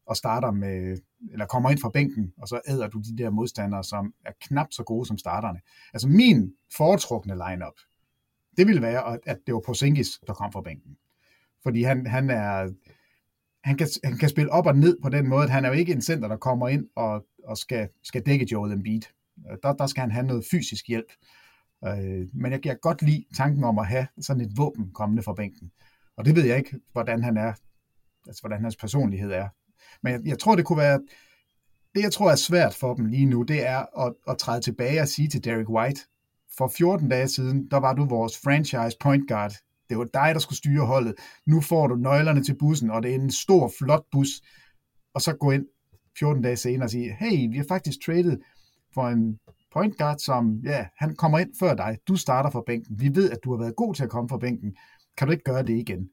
og starter med, eller kommer ind fra bænken, og så æder du de der modstandere, som er knap så gode som starterne. Altså min foretrukne lineup, det ville være, at- at det var Porzingis, der kom fra bænken. Fordi han, han er, han kan, han kan spille op og ned på den måde, at han er jo ikke en center, der kommer ind og, og skal, skal dække Joel Embiid. Øh, der, der skal han have noget fysisk hjælp. Øh, men jeg kan godt lide tanken om at have sådan et våben kommende fra bænken. Og det ved jeg ikke, hvordan han er, altså hvordan hans personlighed er. Men jeg, jeg tror, det kunne være, det jeg tror er svært for dem lige nu, det er at, at træde tilbage og sige til Derek White, for 14 dage siden, der var du vores franchise point guard. Det var dig, der skulle styre holdet. Nu får du nøglerne til bussen, og det er en stor, flot bus. Og så gå ind 14 dage senere og sige, hey, vi har faktisk traded for en point guard, som, ja, han kommer ind før dig. Du starter fra bænken. Vi ved, at du har været god til at komme fra bænken. Kan du ikke gøre det igen?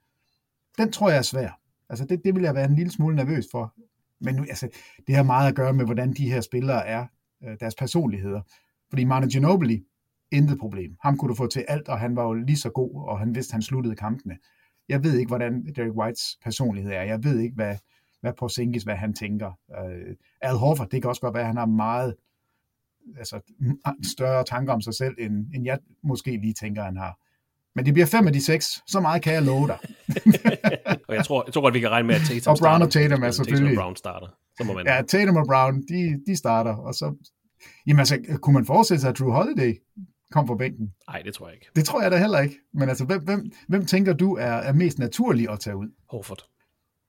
Den tror jeg er svær. Altså, det, det vil jeg være en lille smule nervøs for. Men nu, altså, det har meget at gøre med, hvordan de her spillere er, øh, deres personligheder. Fordi Manu Ginobili, intet problem. Ham kunne du få til alt, og han var jo lige så god, og han vidste, at han sluttede kampene. Jeg ved ikke, hvordan Derek Whites personlighed er. Jeg ved ikke, hvad, hvad Porzingis, hvad han tænker. Uh, Al Horford, det kan også godt være, at han har meget altså, større tanker om sig selv, end, end jeg måske lige tænker, han har. Men det bliver fem af de seks. Så meget kan jeg love dig. og jeg tror, jeg tror godt, vi kan regne med, at Tatum Og Brown og. Tatum er selvfølgelig- Tatum og Brown starter. Så må man... Ja, Tatum og Brown, de, de starter, og så... Jamen altså, kunne man forestille sig, at Drew Holiday kom fra bænken? Nej, det tror jeg ikke. Det tror jeg da heller ikke. Men altså, hvem, hvem, hvem tænker du er, er mest naturlig at tage ud? Horford.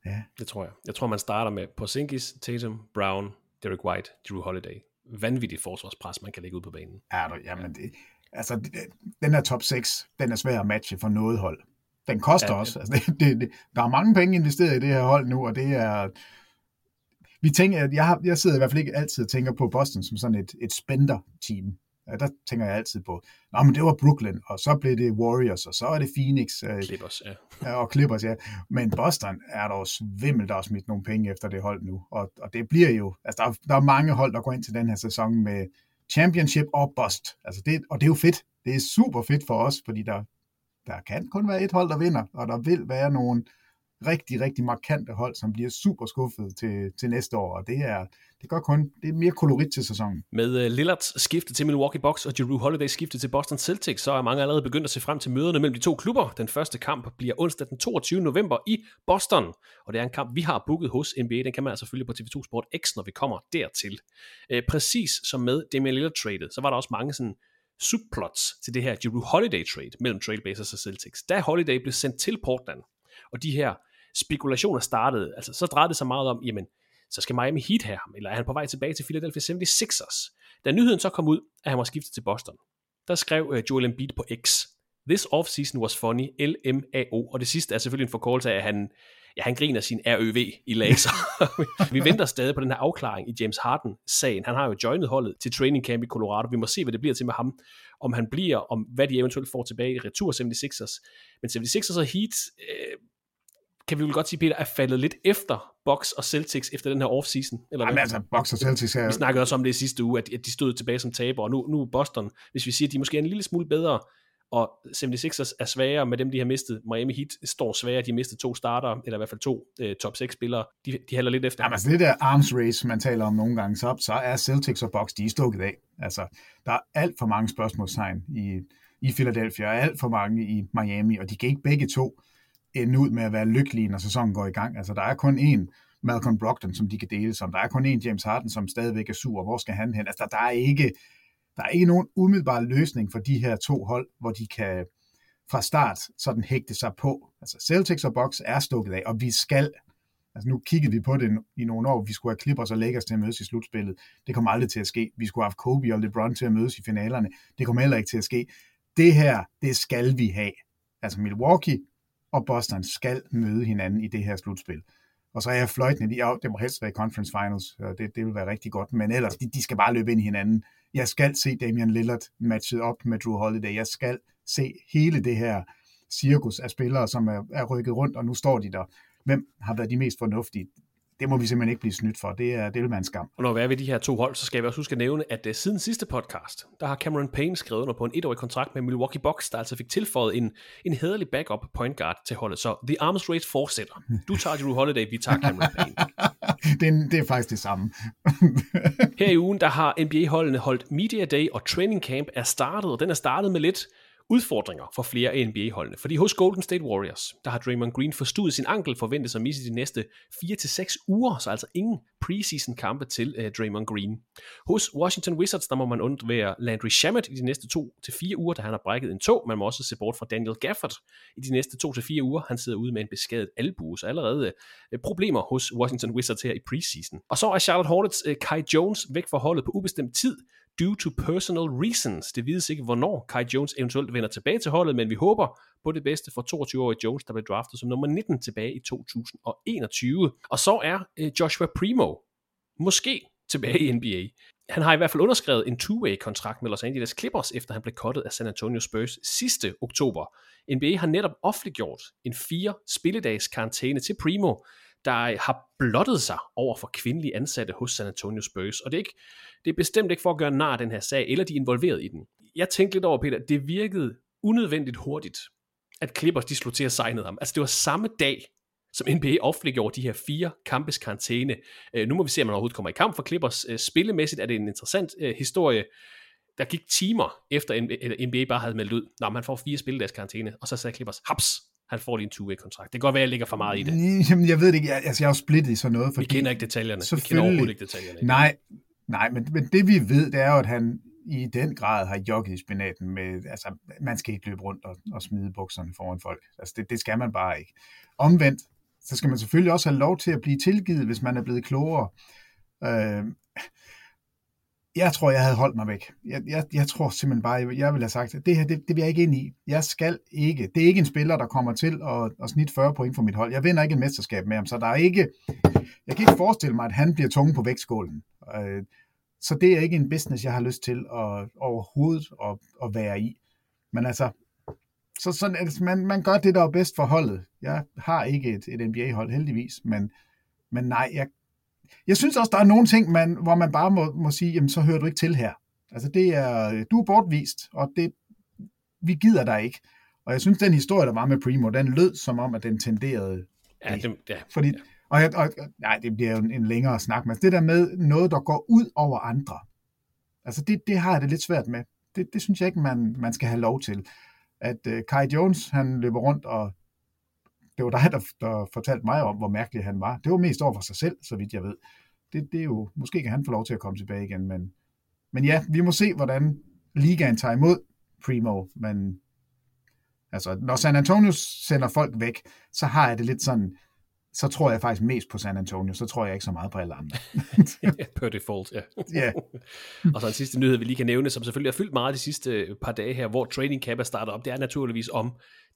Ja. Det tror jeg. Jeg tror, man starter med Porzingis, Tatum, Brown, Derek White, Drew Holiday. Vanvittigt forsvarspres, man kan lægge ud på banen. Er du, jamen det, altså, det, den her top 6, den er svær at matche for noget hold. Den koster Ja, ja, også. Altså, det, det, det, der er mange penge investeret i det her hold nu, og det er... Vi tænker, at jeg, har, jeg sidder i hvert fald ikke altid og tænker på Boston som sådan et, et spender-team. Ja, der tænker jeg altid på, Nå, men det var Brooklyn, og så blev det Warriors, og så er det Phoenix. Øh, Clippers, ja. Og Clippers, ja. Men Boston er der jo svimmel, der har smidt nogle penge efter det hold nu. Og, og det bliver jo, altså der er, der er mange hold, der går ind til den her sæson med championship og bust. Altså det, og det er jo fedt. Det er super fedt for os, fordi der, der kan kun være et hold, der vinder, og der vil være nogle rigtig, rigtig markante hold, som bliver super skuffet til, til næste år, og det er, det gør kun, det er mere kolorit til sæsonen. Med uh, Lillards skifte til Milwaukee Bucks og Drew Holiday skifte til Boston Celtics, så er mange allerede begyndt at se frem til møderne mellem de to klubber. Den første kamp bliver onsdag den 22. november i Boston, og det er en kamp, vi har booket hos NBA. Den kan man altså følge på TV2 Sport X, når vi kommer dertil. Uh, præcis som med Damian Lillard traded, så var der også mange sådan subplots til det her Drew Holiday trade mellem Trailblazers og Celtics. Da Holiday blev sendt til Portland, og de her spekulationer startede, altså så drejede det sig meget om, jamen, så skal Miami Heat have ham, eller er han på vej tilbage til Philadelphia 76ers? Da nyheden så kom ud, at han var skiftet til Boston, der skrev uh, Joel Embiid på X, This off-season was funny, LMAO. Og det sidste er selvfølgelig en forkortelse af, at han, ja, han griner sin RØV i laser. vi venter stadig på den her afklaring i James Harden-sagen. Han har jo joinet holdet til training camp i Colorado. Vi må se, hvad det bliver til med ham. Om han bliver, om hvad de eventuelt får tilbage i retur 76ers. Men 76ers og Heat, øh, kan vi vel godt sige, Peter, er faldet lidt efter Bucks og Celtics efter den her offseason. Eller Jamen altså, Bucks og Celtics er... Vi snakkede også om det i sidste uge, at, at de stod tilbage som taber, og nu, nu Boston, hvis vi siger, at de måske er en lille smule bedre, og 76ers er svagere med dem, de har mistet. Miami Heat står svagere, de har mistet to starter, eller i hvert fald to uh, top 6 spillere. De, de hælder lidt efter. Jamen altså det der arms race, man taler om nogle gange, så, så er Celtics og Bucks, de er stukket af. Altså, der er alt for mange spørgsmålstegn i, i Philadelphia, og alt for mange i Miami, og de ikke begge to ende ud med at være lykkelige, når sæsonen går i gang. Altså, der er kun én Malcolm Brogdon, som de kan dele som. Der er kun én James Harden, som stadigvæk er sur. Hvor skal han hen? Altså, der, der er ikke der er ikke nogen umiddelbar løsning for de her to hold, hvor de kan fra start sådan hægte sig på. Altså Celtics og Bucks er stukket af, og vi skal, altså nu kiggede vi på det i nogle år, vi skulle have Clippers og Lakers til at mødes i slutspillet. Det kommer aldrig til at ske. Vi skulle have haft Kobe og LeBron til at mødes i finalerne. Det kommer heller ikke til at ske. Det her, det skal vi have. Altså Milwaukee og Boston skal møde hinanden i det her slutspil. Og så er jeg fløjtende, ja, det må helst være conference finals, det, det vil være rigtig godt, men ellers, de, de skal bare løbe ind i hinanden. Jeg skal se Damian Lillard matchet op med Drew Holiday. Jeg skal se hele det her cirkus af spillere, som er, er rykket rundt, og nu står de der. Hvem har været de mest fornuftige? Det må vi simpelthen ikke blive snydt for. Det, er, det vil være en skam. Og når vi er ved de her to hold, så skal vi også huske at nævne, at uh, siden sidste podcast, der har Cameron Payne skrevet under på en etårig kontrakt med Milwaukee Bucks, der altså fik tilføjet en, en hederlig backup point guard til holdet. Så the arms race fortsætter. Du tager Drew Holiday, vi tager Cameron Payne. det, er, det er faktisk det samme. her i ugen, der har NBA-holdene holdt Media Day, og Training Camp er startet, og den er startet med lidt udfordringer for flere af NBA-holdene. Fordi hos Golden State Warriors, der har Draymond Green forstuet sin ankel, forventes at misse de næste 4-6 uger, så altså ingen preseason kampe til uh, Draymond Green. Hos Washington Wizards, der må man undvære Landry Shamet i de næste 2-4 uger, da han har brækket en tog. Man må også se bort fra Daniel Gafford i de næste 2-4 uger. Han sidder ude med en beskadet albue, så allerede uh, problemer hos Washington Wizards her i preseason. Og så er Charlotte Hornets uh, Kai Jones væk fra holdet på ubestemt tid, due to personal reasons. Det vides ikke, hvornår Kai Jones eventuelt vender tilbage til holdet, men vi håber på det bedste for 22-årige Jones, der blev draftet som nummer 19 tilbage i 2021. Og så er øh, Joshua Primo måske tilbage i NBA. Han har i hvert fald underskrevet en two-way-kontrakt med Los Angeles Clippers, efter han blev kottet af San Antonio Spurs sidste oktober. NBA har netop offentliggjort en fire spilledags karantæne til Primo, der har blottet sig over for kvindelige ansatte hos San Antonio Spurs. Og det er, ikke, det er bestemt ikke for at gøre nar af den her sag, eller de er involveret i den. Jeg tænkte lidt over, Peter, det virkede unødvendigt hurtigt, at Clippers de slog til at signe ham. Altså det var samme dag, som NBA offentliggjorde de her fire kampes karantæne. Øh, nu må vi se, om man overhovedet kommer i kamp for Clippers. Øh, spillemæssigt er det en interessant øh, historie. Der gik timer efter NBA bare havde meldt ud, når man får fire spilledags karantæne, og så sagde Clippers, haps, han får lige en two-way-kontrakt. Det kan godt være, at jeg ligger for meget i det. Jamen, jeg ved det ikke. Jeg, altså, jeg er jo splittet i sådan noget. Fordi vi kender ikke detaljerne. Vi kender overhovedet ikke detaljerne. Nej, nej men, men det vi ved, det er jo, at han i den grad har jogget i spinaten med, altså, man skal ikke løbe rundt og, og smide bukserne foran folk. Altså, det, det skal man bare ikke. Omvendt, så skal man selvfølgelig også have lov til at blive tilgivet, hvis man er blevet klogere. Øh, jeg tror, jeg havde holdt mig væk. Jeg, jeg, jeg tror simpelthen bare, jeg, jeg ville have sagt, at det her, det, det vil jeg ikke ind i. Jeg skal ikke. Det er ikke en spiller, der kommer til at, at snitte 40 point for mit hold. Jeg vinder ikke en mesterskab med ham, så der er ikke, jeg kan ikke forestille mig, at han bliver tunge på vægtskålen. Øh, så det er ikke en business, jeg har lyst til at, overhovedet at, at være i. Men altså, så sådan, altså, man, man gør det, der er bedst for holdet. Jeg har ikke et, et NBA-hold, heldigvis, men, men nej, jeg, jeg synes også, der er nogle ting, man, hvor man bare må, må sige, jamen så hører du ikke til her. Altså det er, du er bortvist, og det, vi gider dig ikke. Og jeg synes, den historie, der var med Primo, den lød som om, at den tenderede Ja, det, ja. Fordi, og, og, og, nej, det bliver jo en, en længere snak, men det der med noget, der går ud over andre, altså det, det har jeg det lidt svært med. Det, det synes jeg ikke, man, man skal have lov til. At uh, Kai Jones, han løber rundt og det var dig, der, der fortalte mig om, hvor mærkelig han var. Det var mest over for sig selv, så vidt jeg ved. Det, det er jo, måske kan han få lov til at komme tilbage igen, men, men ja, vi må se, hvordan ligaen tager imod Primo, men altså, når San Antonio sender folk væk, så har jeg det lidt sådan, så tror jeg faktisk mest på San Antonio. Så tror jeg ikke så meget på alle andre. per default, ja. Ja. og så en sidste nyhed, vi lige kan nævne, som selvfølgelig har fyldt meget de sidste par dage her, hvor training camp er startet op, det er naturligvis om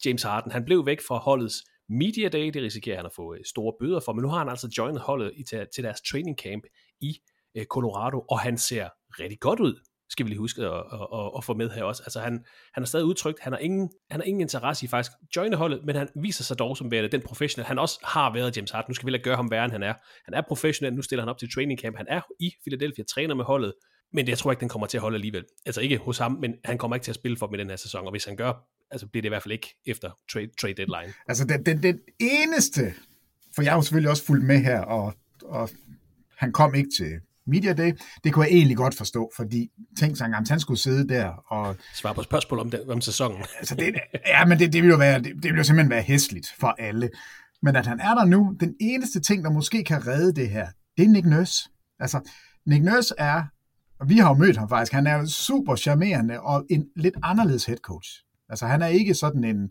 James Harden. Han blev væk fra holdets media day, det risikerer han at få øh, store bøder for, men nu har han altså joinet holdet i, til, til deres training camp i øh, Colorado, og han ser rigtig godt ud skal vi lige huske at, at, at, at få med her også. Altså han, han har stadig udtrykt, han har ingen, han har ingen interesse i faktisk joine holdet, men han viser sig dog som værende den professionel, han også har været James Harden. Nu skal vi lade gøre ham værre, end han er. Han er professionel, nu stiller han op til training camp, han er i Philadelphia, træner med holdet, men jeg tror ikke, den kommer til at holde alligevel. Altså ikke hos ham, men han kommer ikke til at spille for dem i den her sæson, og hvis han gør, altså bliver det i hvert fald ikke efter trade, trade deadline. Altså den, den, den eneste, for jeg har jo selvfølgelig også fulgt med her, og, og han kom ikke til Media Day, det kunne jeg egentlig godt forstå, fordi tænk sig engang, han skulle sidde der og... Svare på spørgsmål om, det, om sæsonen. altså det, ja, men det, det, vil jo være, det, det vil jo simpelthen være hæsligt for alle. Men at han er der nu, den eneste ting, der måske kan redde det her, det er Nick Nurse. Altså, Nick Nurse er, og vi har jo mødt ham faktisk, han er jo super charmerende og en lidt anderledes head coach. Altså, han er ikke sådan en,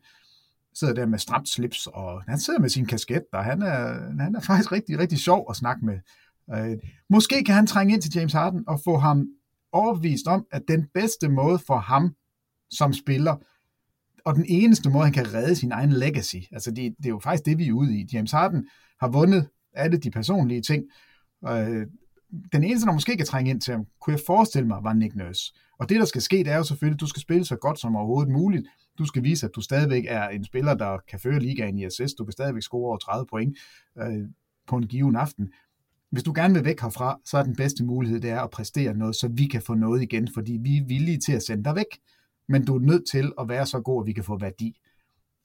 sidder der med stramt slips, og han sidder med sin kasket, og han er, han er faktisk rigtig, rigtig sjov at snakke med. Øh, måske kan han trænge ind til James Harden og få ham overbevist om, at den bedste måde for ham som spiller, og den eneste måde, han kan redde sin egen legacy, altså det, det er jo faktisk det, vi er ude i. James Harden har vundet alle de personlige ting. Øh, den eneste, der måske kan trænge ind til ham, kunne jeg forestille mig, var Nick Nurse. Og det, der skal ske, det er jo selvfølgelig, at du skal spille så godt som overhovedet muligt. Du skal vise, at du stadigvæk er en spiller, der kan føre ligaen i assist. Du kan stadigvæk score over 30 point øh, på en given aften hvis du gerne vil væk herfra, så er den bedste mulighed, det er at præstere noget, så vi kan få noget igen, fordi vi er villige til at sende dig væk, men du er nødt til at være så god, at vi kan få værdi.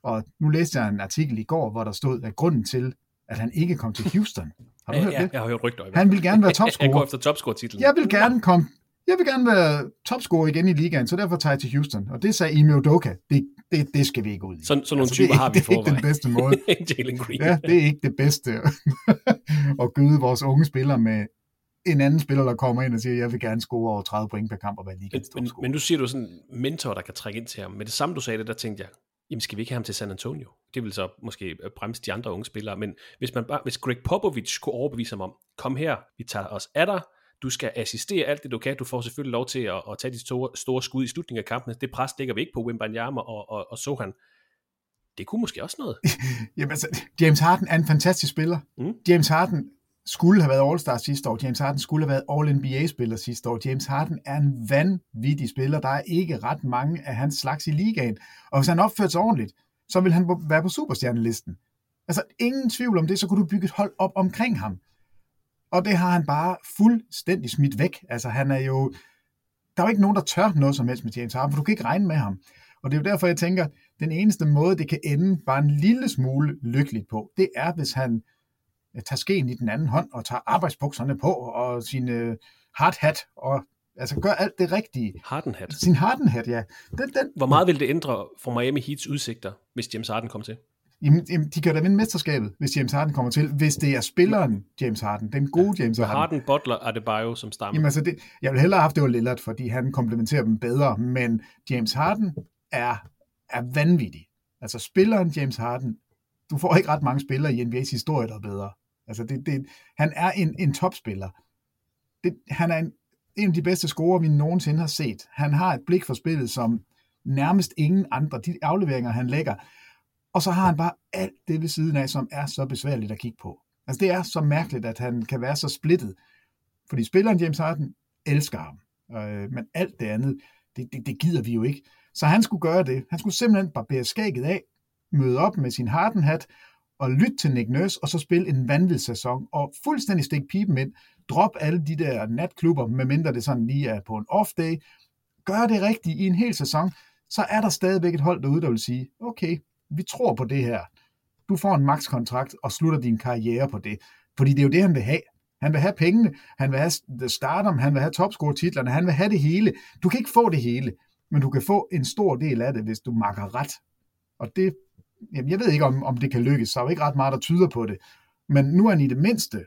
Og nu læste jeg en artikel i går, hvor der stod, at grunden til, at han ikke kom til Houston, har du ja, hørt ja, det? Jeg har hørt rygter. Han vil gerne være topscorer. Han går efter topscorer-titlen. Jeg vil gerne komme jeg vil gerne være topscorer igen i ligaen, så derfor tager jeg til Houston. Og det sagde Ime Udoka, det, det, det skal vi ikke ud i. Så, så nogle altså, typer det, har vi Det er ikke den bedste måde. Jalen Green. Ja, det er ikke det bedste at gyde vores unge spillere med en anden spiller, der kommer ind og siger, jeg vil gerne score over 30 point per kamp og være ligaens men, men, men nu siger du sådan en mentor, der kan trække ind til ham. Men det samme, du sagde det, der tænkte jeg, jamen skal vi ikke have ham til San Antonio? Det vil så måske bremse de andre unge spillere. Men hvis, man bare, hvis Greg Popovich kunne overbevise ham om, kom her, vi tager os af dig, du skal assistere alt det, du kan. Du får selvfølgelig lov til at, at tage de store, store skud i slutningen af kampen. Det pres ligger vi ikke på Wimbanyama og, og, og Sohan. Det kunne måske også noget. Jamen altså, James Harden er en fantastisk spiller. Mm. James Harden skulle have været All-Star sidste år. James Harden skulle have været All-NBA-spiller sidste år. James Harden er en vanvittig spiller. Der er ikke ret mange af hans slags i ligaen. Og hvis han opfører sig ordentligt, så vil han være på superstjernelisten. Altså, ingen tvivl om det, så kunne du bygge et hold op omkring ham. Og det har han bare fuldstændig smidt væk. Altså, han er jo... Der er jo ikke nogen, der tør noget som helst med James Harden, for du kan ikke regne med ham. Og det er jo derfor, jeg tænker, den eneste måde, det kan ende bare en lille smule lykkeligt på, det er, hvis han tager skeen i den anden hånd og tager arbejdsbukserne på og sin øh, hard hat og altså gør alt det rigtige. Harden hat. Sin Harden hat, ja. Den, den. Hvor meget vil det ændre for Miami Heats udsigter, hvis James Harden kommer til? Jamen, jamen, de kan da vinde mesterskabet, hvis James Harden kommer til. Hvis det er spilleren James Harden, den gode ja, James Harden. Harden, Butler, Adebayo som stammer. Jamen, altså det, jeg vil hellere have haft det var Lillard, fordi han komplementerer dem bedre, men James Harden er, er vanvittig. Altså spilleren James Harden, du får ikke ret mange spillere i NBA's historie, der er bedre. Altså det, det, han er en, en topspiller. Det, han er en, en af de bedste scorer, vi nogensinde har set. Han har et blik for spillet, som nærmest ingen andre. De afleveringer, han lægger, og så har han bare alt det ved siden af, som er så besværligt at kigge på. Altså det er så mærkeligt, at han kan være så splittet. Fordi spilleren James Harden elsker ham. Øh, men alt det andet, det, det, det gider vi jo ikke. Så han skulle gøre det. Han skulle simpelthen barbere skægget af, møde op med sin Harden-hat, og lytte til Nick Nurse, og så spille en vanvittig sæson, og fuldstændig stikke pipen ind, drop alle de der natklubber, medmindre det sådan lige er på en off-day, gør det rigtigt i en hel sæson, så er der stadigvæk et hold derude, der vil sige, okay, vi tror på det her. Du får en max-kontrakt og slutter din karriere på det. Fordi det er jo det, han vil have. Han vil have pengene, han vil have stardom, han vil have topscore-titlerne, han vil have det hele. Du kan ikke få det hele, men du kan få en stor del af det, hvis du makker ret. Og det, jamen jeg ved ikke, om, om det kan lykkes, så er jo ikke ret meget, der tyder på det. Men nu er han i det mindste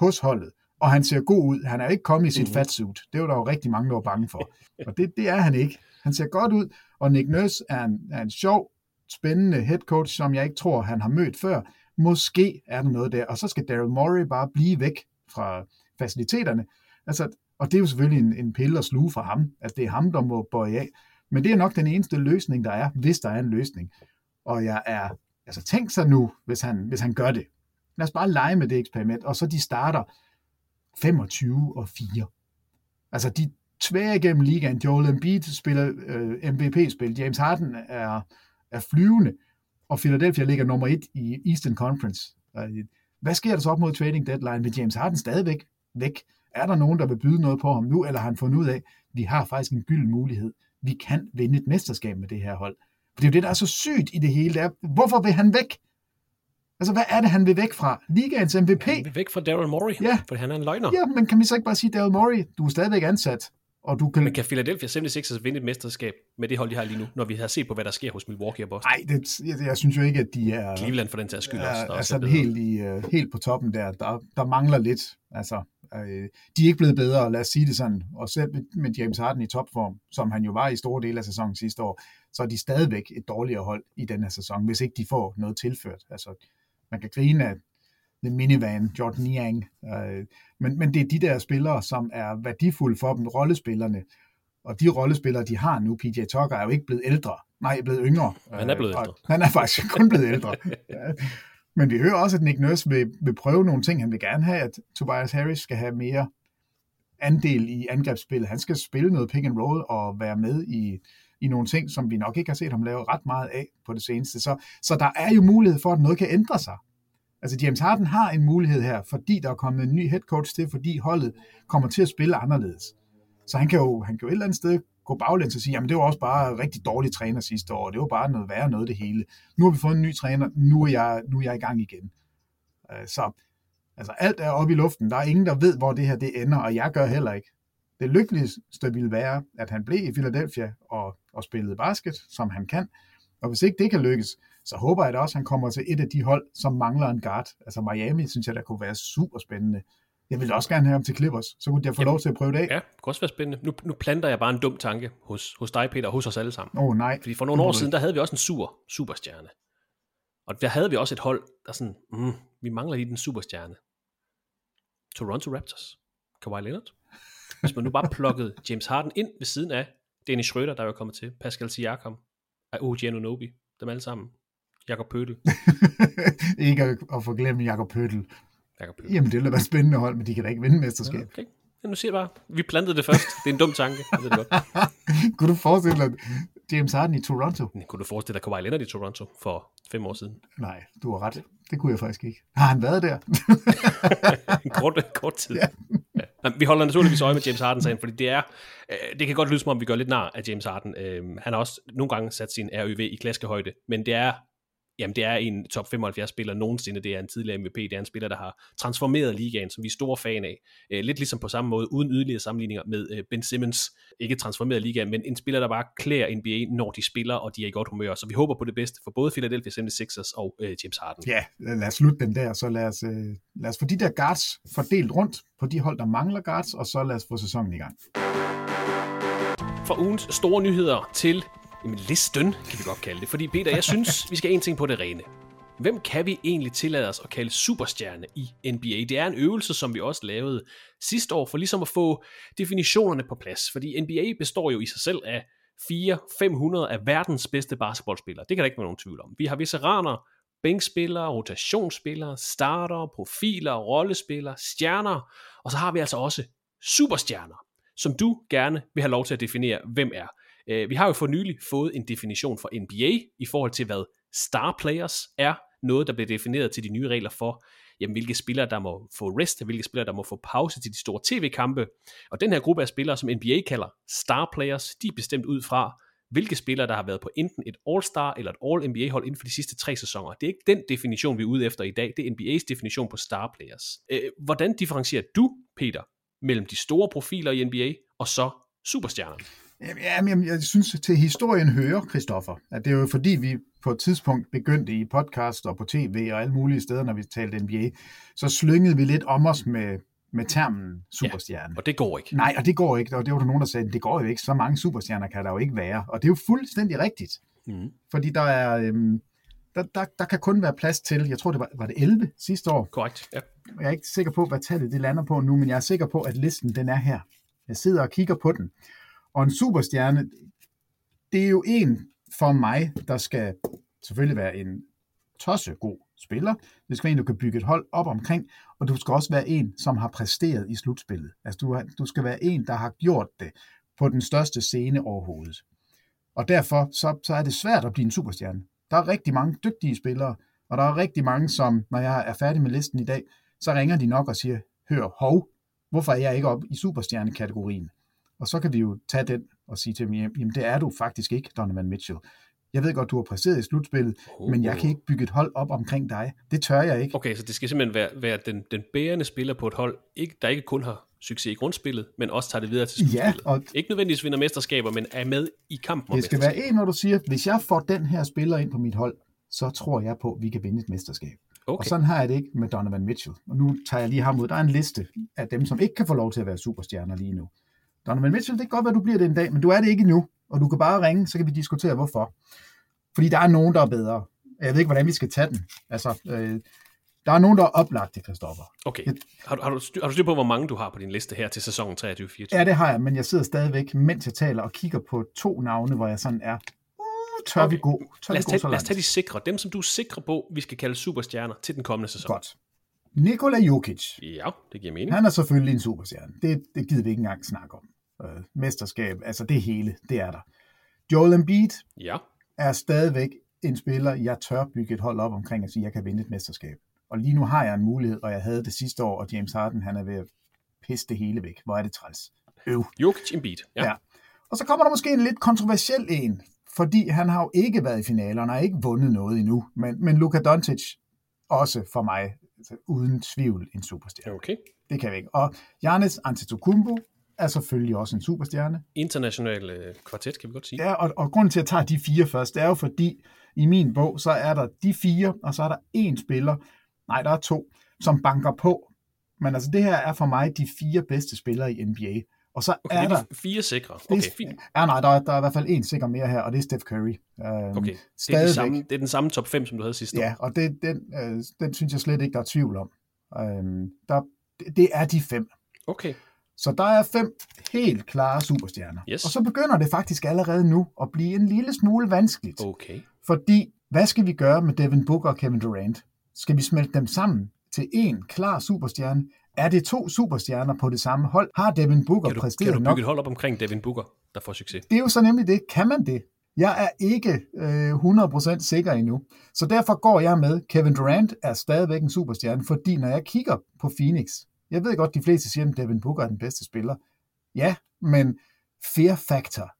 hos holdet, og han ser god ud. Han er ikke kommet i sit mm. fatsuit. Det var der jo rigtig mange, der var bange for. Og det, det er han ikke. Han ser godt ud, og Nick Nurse er en, er en sjov, spændende head coach, som jeg ikke tror, han har mødt før. Måske er der noget der, og så skal Daryl Morey bare blive væk fra faciliteterne. Altså, og det er jo selvfølgelig en, en pille og sluge for ham, at det er ham, der må bøje af. Men det er nok den eneste løsning, der er, hvis der er en løsning. Og jeg er, altså tænk sig nu, hvis han, hvis han gør det. Lad os bare lege med det eksperiment, og så de starter 25 og 4. Altså de tværer igennem ligaen. Joel Embiid spiller øh, MVP-spil. James Harden er, er flyvende. Og Philadelphia ligger nummer et i Eastern Conference. Hvad sker der så op mod trading deadline? Vil James Harden stadigvæk væk? Er der nogen, der vil byde noget på ham nu, eller har han fundet ud af, at vi har faktisk en gyld mulighed. Vi kan vinde et mesterskab med det her hold. For det er jo det, der er så sygt i det hele. Det er, hvorfor vil han væk? Altså, hvad er det, han vil væk fra? Ligaens MVP? Han vil væk fra Daryl Morey, ja. for han er en løgner. Ja, men kan vi så ikke bare sige, Daryl Morey, du er stadigvæk ansat, og du kan... Men kan Philadelphia 76ers vinde et mesterskab med det hold, de har lige nu, når vi har set på, hvad der sker hos Milwaukee og Boston? Nej, det, jeg, jeg synes jo ikke, at de er... Cleveland for den tages skyld også. Er, altså, er helt, i, uh, helt på toppen der. Der, der mangler lidt. Altså, uh, de er ikke blevet bedre, lad os sige det sådan. Og selv med, med James Harden i topform, som han jo var i store dele af sæsonen sidste år, så er de stadigvæk et dårligere hold i den her sæson, hvis ikke de får noget tilført. Altså, man kan grine af The Minivan, Jordan Yang. Øh, men, men det er de der spillere, som er værdifulde for dem, rollespillerne. Og de rollespillere, de har nu, PJ Tucker, er jo ikke blevet ældre. Nej, blevet yngre. Han er blevet ældre. Han er faktisk kun blevet ældre. ja. Men vi hører også, at Nick Nurse vil, vil prøve nogle ting. Han vil gerne have, at Tobias Harris skal have mere andel i angrebsspillet. Han skal spille noget pick and roll og være med i, i nogle ting, som vi nok ikke har set ham lave ret meget af på det seneste. Så, så der er jo mulighed for, at noget kan ændre sig. Altså James Harden har en mulighed her, fordi der er kommet en ny head coach til, fordi holdet kommer til at spille anderledes. Så han kan jo, han kan jo et eller andet sted gå baglæns og sige, jamen det var også bare rigtig dårlig træner sidste år, det var bare noget værre noget det hele. Nu har vi fået en ny træner, nu er jeg, nu er jeg i gang igen. Øh, så altså alt er oppe i luften, der er ingen, der ved, hvor det her det ender, og jeg gør heller ikke. Det lykkeligste ville være, at han blev i Philadelphia og, og spillede basket, som han kan. Og hvis ikke det kan lykkes, så håber jeg da også, at han kommer til et af de hold, som mangler en guard. Altså Miami, synes jeg, der kunne være super spændende. Jeg vil også gerne have ham til Clippers, så kunne jeg få Jamen, lov til at prøve det af. Ja, det kunne også være spændende. Nu, nu planter jeg bare en dum tanke hos, hos dig, Peter, og hos os alle sammen. Åh oh, nej. Fordi for nogle år siden, der havde vi også en sur superstjerne. Og der havde vi også et hold, der sådan, mm, vi mangler lige den superstjerne. Toronto Raptors. Kawhi Leonard. Hvis man nu bare plukkede James Harden ind ved siden af Dennis Schröder, der var kommet til, Pascal Siakam, og OG Anunobi, dem alle sammen. Jakob Pøtel. ikke at, at få glemt Jakob Pøtel. Jakob Pøtel. Jamen, det ville være spændende hold, men de kan da ikke vinde mesterskab. Ja, okay. Ja, nu siger jeg bare, vi plantede det først. Det er en dum tanke. Jeg ved det godt. kunne du forestille dig James Harden i Toronto? Kunne du forestille dig Kawhi Leonard i Toronto for fem år siden? Nej, du har ret. Det kunne jeg faktisk ikke. Har han været der? en kort, kort tid. Ja. Ja. Vi holder naturligvis øje med James Harden sagen, fordi det er, øh, det kan godt lyde som om, vi gør lidt nar af James Harden. Øh, han har også nogle gange sat sin RØV i klaskehøjde, men det er jamen det er en top 75 spiller nogensinde, det er en tidligere MVP, det er en spiller, der har transformeret ligaen, som vi er store fan af. Øh, lidt ligesom på samme måde, uden yderligere sammenligninger med øh, Ben Simmons, ikke transformeret ligaen, men en spiller, der bare klæder NBA, når de spiller, og de er i godt humør. Så vi håber på det bedste for både Philadelphia 76ers og øh, James Harden. Ja, lad os slutte den der, så lad os, øh, lad os få de der guards fordelt rundt på de hold, der mangler guards, og så lad os få sæsonen i gang. Fra ugens store nyheder til Jamen, listen, kan vi godt kalde det. Fordi Peter, jeg synes, vi skal have en ting på det rene. Hvem kan vi egentlig tillade os at kalde superstjerne i NBA? Det er en øvelse, som vi også lavede sidste år, for ligesom at få definitionerne på plads. Fordi NBA består jo i sig selv af 400-500 af verdens bedste basketballspillere. Det kan der ikke være nogen tvivl om. Vi har veteraner, bænkspillere, rotationsspillere, starter, profiler, rollespillere, stjerner, og så har vi altså også superstjerner, som du gerne vil have lov til at definere, hvem er. Øh, vi har jo for nylig fået en definition for NBA i forhold til, hvad star players er. Noget, der bliver defineret til de nye regler for, jamen, hvilke spillere, der må få rest, hvilke spillere, der må få pause til de store tv-kampe. Og den her gruppe af spillere, som NBA kalder star players, de er bestemt ud fra, hvilke spillere, der har været på enten et All-Star eller et All-NBA-hold inden for de sidste tre sæsoner. Det er ikke den definition, vi er ude efter i dag. Det er NBA's definition på star players. Øh, hvordan differentierer du, Peter, mellem de store profiler i NBA og så superstjernerne? Jamen, jeg synes, til historien hører, Christoffer, at det er jo fordi, vi på et tidspunkt begyndte i podcast og på tv og alle mulige steder, når vi talte NBA, så slyngede vi lidt om os med, med termen superstjerne. Ja, og det går ikke. Nej, og det går ikke. Og det var der nogen, der sagde, det går jo ikke. Så mange superstjerner kan der jo ikke være. Og det er jo fuldstændig rigtigt. Mm. Fordi der er, øhm, der, der, der kan kun være plads til, jeg tror det var, var det 11 sidste år. Korrekt, ja. Jeg er ikke sikker på, hvad tallet det lander på nu, men jeg er sikker på, at listen den er her. Jeg sidder og kigger på den. Og en superstjerne, det er jo en for mig, der skal selvfølgelig være en tosse god spiller. Det skal være en, du kan bygge et hold op omkring, og du skal også være en, som har præsteret i slutspillet. Altså du, har, du skal være en, der har gjort det på den største scene overhovedet. Og derfor så, så er det svært at blive en superstjerne. Der er rigtig mange dygtige spillere, og der er rigtig mange, som, når jeg er færdig med listen i dag, så ringer de nok og siger, hør, hov, hvorfor er jeg ikke oppe i superstjerne-kategorien? Og så kan vi jo tage den og sige til dem, jamen det er du faktisk ikke, Donovan Mitchell. Jeg ved godt, du har præsteret i slutspillet, oh. men jeg kan ikke bygge et hold op omkring dig. Det tør jeg ikke. Okay, så det skal simpelthen være, være den, den bærende spiller på et hold, ikke, der ikke kun har succes i grundspillet, men også tager det videre til slutspillet. Ja, og ikke nødvendigvis vinder mesterskaber, men er med i kampen Det skal være en, når du siger, hvis jeg får den her spiller ind på mit hold, så tror jeg på, at vi kan vinde et mesterskab. Okay. Og sådan har jeg det ikke med Donovan Mitchell. Og nu tager jeg lige ham ud. Der er en liste af dem, som ikke kan få lov til at være superstjerner lige nu. Donovan Mitchell, det kan godt være, du bliver det en dag, men du er det ikke endnu. Og du kan bare ringe, så kan vi diskutere, hvorfor. Fordi der er nogen, der er bedre. Jeg ved ikke, hvordan vi skal tage den. Altså, øh, der er nogen, der er oplagt til Christoffer. Okay. Har du, har, du styr, har du styr på, hvor mange du har på din liste her til sæsonen 23-24? Ja, det har jeg, men jeg sidder stadigvæk, mens jeg taler, og kigger på to navne, hvor jeg sådan er, uh, tør okay. vi gå? Tør lad, os vi gå tage, så lad os langt? tage de sikre. Dem, som du er sikre på, vi skal kalde superstjerner til den kommende sæson. Godt. Nikola Jokic. Ja, det giver mening. Han er selvfølgelig en superstjerne. Det, det gider vi ikke engang snakke om. Øh, mesterskab, altså det hele, det er der. Joel Embiid Ja. er stadigvæk en spiller, jeg tør bygge et hold op omkring og sige, jeg kan vinde et mesterskab. Og lige nu har jeg en mulighed, og jeg havde det sidste år, og James Harden, han er ved at pisse det hele væk. Hvor er det træls. Øv. Jokic Embiid. Ja. Ja. Og så kommer der måske en lidt kontroversiel en, fordi han har jo ikke været i finalen, og har ikke vundet noget endnu. Men, men Luka Doncic, også for mig, uden tvivl en superstjerne. Okay. Det kan vi ikke. Og Giannis Antetokounmpo er selvfølgelig også en superstjerne. International øh, kvartet, kan vi godt sige. Ja, og, og grunden til, at jeg tager de fire først, det er jo fordi, i min bog, så er der de fire, og så er der en spiller, nej, der er to, som banker på. Men altså, det her er for mig de fire bedste spillere i NBA. Og så Okay, er det er der... de fire sikre. Okay, fint. Ja, nej, der, er- der er i hvert fald en sikker mere her, og det er Steph Curry. Øhm, Okay, det er, de samme, det er den samme top 5, som du havde sidste år. Ja, og det, den, øh, den synes jeg slet ikke, der er tvivl om. Øhm, der, det- det er de fem. Okay. Så der er fem helt klare superstjerner. Yes. Og så begynder det faktisk allerede nu at blive en lille smule vanskeligt. Okay. Fordi, hvad skal vi gøre med Devin Booker og Kevin Durant? Skal vi smelte dem sammen til en klar superstjerne? Er det to superstjerner på det samme hold? Har Devin Booker Kan du, præsteret kan du nok? bygge et hold op omkring Devin Booker, der får succes? Det er jo så nemlig det. Kan man det? Jeg er ikke øh, 100% sikker endnu. Så derfor går jeg med, Kevin Durant er stadigvæk en superstjerne, fordi når jeg kigger på Phoenix, jeg ved godt, de fleste siger, at Devin Booker er den bedste spiller. Ja, men fear factor,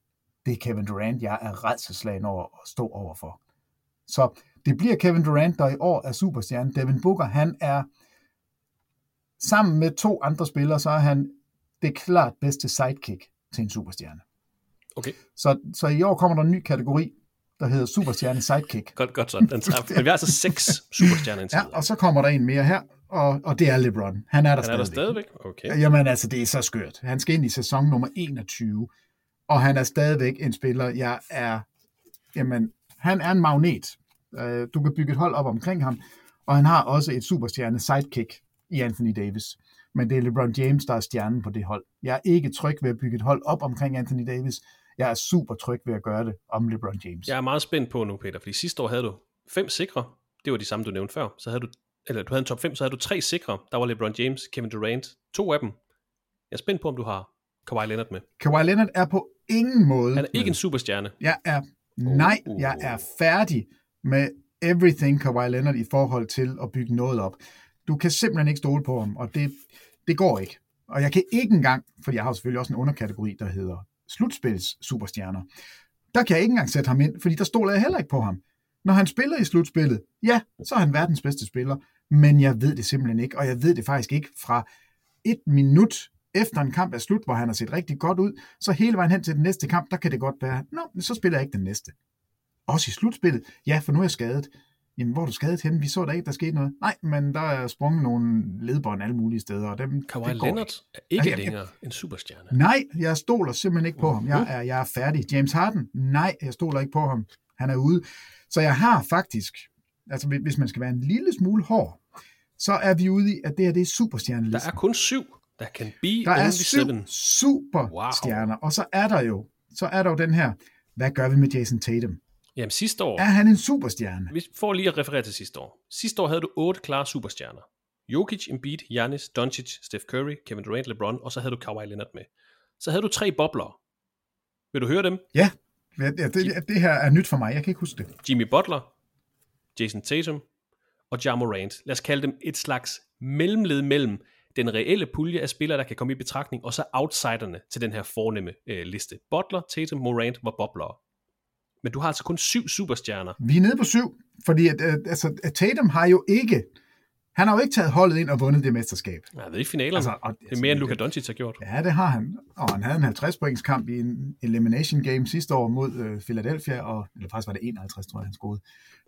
det er Kevin Durant, jeg er redselslagen over at stå overfor. Så det bliver Kevin Durant, der i år er superstjerne. Devin Booker, han er sammen med to andre spillere, så er han det klart bedste sidekick til en superstjerne. Okay, Så, så i år kommer der en ny kategori, der hedder Superstjerne Sidekick. godt, godt sådan. Den tager, men vi har altså seks superstjerner indtil Ja, og så kommer der en mere her, og, og det er LeBron. Han er der, Han er der stadigvæk. stadigvæk? Okay. Jamen altså, det er så skørt. Han skal ind i sæson nummer 21, og han er stadigvæk en spiller, jeg er... Jamen, han er en magnet. Øh, Du kan bygge et hold op omkring ham, og han har også et superstjerne sidekick i Anthony Davis. Men det er LeBron James, der er stjernen på det hold. Jeg er ikke tryg ved at bygge et hold op omkring Anthony Davis. Jeg er super tryg ved at gøre det om LeBron James. Jeg er meget spændt på nu, Peter, fordi sidste år havde du fem sikre. Det var de samme, du nævnte før. Så havde du, eller du havde en top 5, så havde du tre sikre. Der var LeBron James, Kevin Durant. To af dem. Jeg er spændt på, om du har Kawhi Leonard med. Kawhi Leonard er på ingen måde... Han er ikke en superstjerne. Jeg er... Nej, jeg er færdig med everything Kawhi Leonard i forhold til at bygge noget op. Du kan simpelthen ikke stole på ham, og det, det går ikke. Og jeg kan ikke engang, for jeg har selvfølgelig også en underkategori, der hedder slutspils superstjerner. Der kan jeg ikke engang sætte ham ind, fordi der stoler jeg heller ikke på ham. Når han spiller i slutspillet, ja, så er han verdens bedste spiller, men jeg ved det simpelthen ikke, og jeg ved det faktisk ikke fra et minut efter en kamp er slut, hvor han har set rigtig godt ud, så hele vejen hen til den næste kamp, der kan det godt være, nå, men så spiller jeg ikke den næste. Også i slutspillet, ja, for nu er jeg skadet. Jamen, hvor er du skadet henne? Vi så da ikke, der skete noget. Nej, men der er sprunget nogle ledbånd alle mulige steder, og dem, Kawhi Leonard ikke. er ikke længere en superstjerne. Nej, jeg stoler simpelthen ikke på ham. Jeg er, jeg er færdig. James Harden? Nej, jeg stoler ikke på ham. Han er ude. Så jeg har faktisk altså hvis man skal være en lille smule hård, så er vi ude i, at det her det er superstjernelisten. Der er kun syv. Der kan be Der er syv seven. superstjerner, wow. og så er der jo så er der jo den her, hvad gør vi med Jason Tatum? Jamen sidste år, Er han en superstjerne? vi får lige at referere til sidste år. Sidste år havde du otte klare superstjerner. Jokic, Embiid, Giannis, Doncic, Steph Curry, Kevin Durant, LeBron, og så havde du Kawhi Leonard med. Så havde du tre bobler. Vil du høre dem? Ja, ja det, det her er nyt for mig, jeg kan ikke huske det. Jimmy Butler, Jason Tatum og Ja Morant. Lad os kalde dem et slags mellemled mellem den reelle pulje af spillere, der kan komme i betragtning, og så outsiderne til den her fornemme øh, liste. Butler, Tatum, Morant var boblere. Men du har altså kun syv superstjerner. Vi er nede på syv, fordi at, at, altså, at Tatum har jo ikke, han har jo ikke taget holdet ind og vundet det mesterskab. Ja, det er i finalen. Altså, og- det er mere end Luka Doncic har gjort. Ja, det har han. Og han havde en 50-points kamp i en elimination game sidste år mod øh, Philadelphia, og, eller faktisk var det 51, tror jeg, han scorede.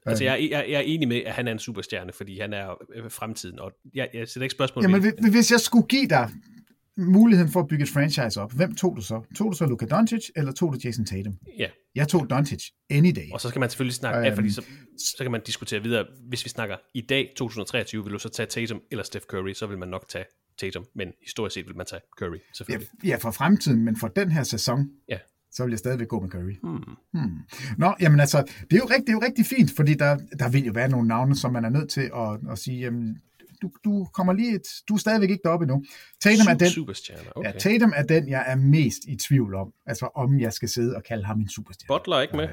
Altså, jeg, jeg, jeg er enig med, at han er en superstjerne, fordi han er øh, fremtiden. Og jeg, jeg sætter ikke spørgsmål Jamen, ved, hvis- hvis jeg skulle give dig muligheden for at bygge et franchise op, hvem tog du så? Tog du så Luka Doncic, eller tog du Jason Tatum? Ja, Jeg tog Doncic any day. og så skal man selvfølgelig snakke, Øhm. ja, fordi så, så kan man diskutere videre. Hvis vi snakker i dag, 2023, vil du så tage Tatum eller Steph Curry, så vil man nok tage Tatum, men historisk set vil man tage Curry, Ja, selvfølgelig. ja, for fremtiden, men for den her sæson, Ja. så vil jeg stadigvæk gå med Curry. Hmm. Hmm. Nå, jamen altså, det er jo, rigt, det er jo rigtig fint, fordi der, der vil jo være nogle navne, som man er nødt til at, at sige, jamen, du, du kommer lige et, du er stadigvæk ikke deroppe endnu. Tatum er den, okay. ja, Tatum er den, jeg er mest i tvivl om, altså om jeg skal sidde og kalde ham en superstjerne. Butler er ikke med.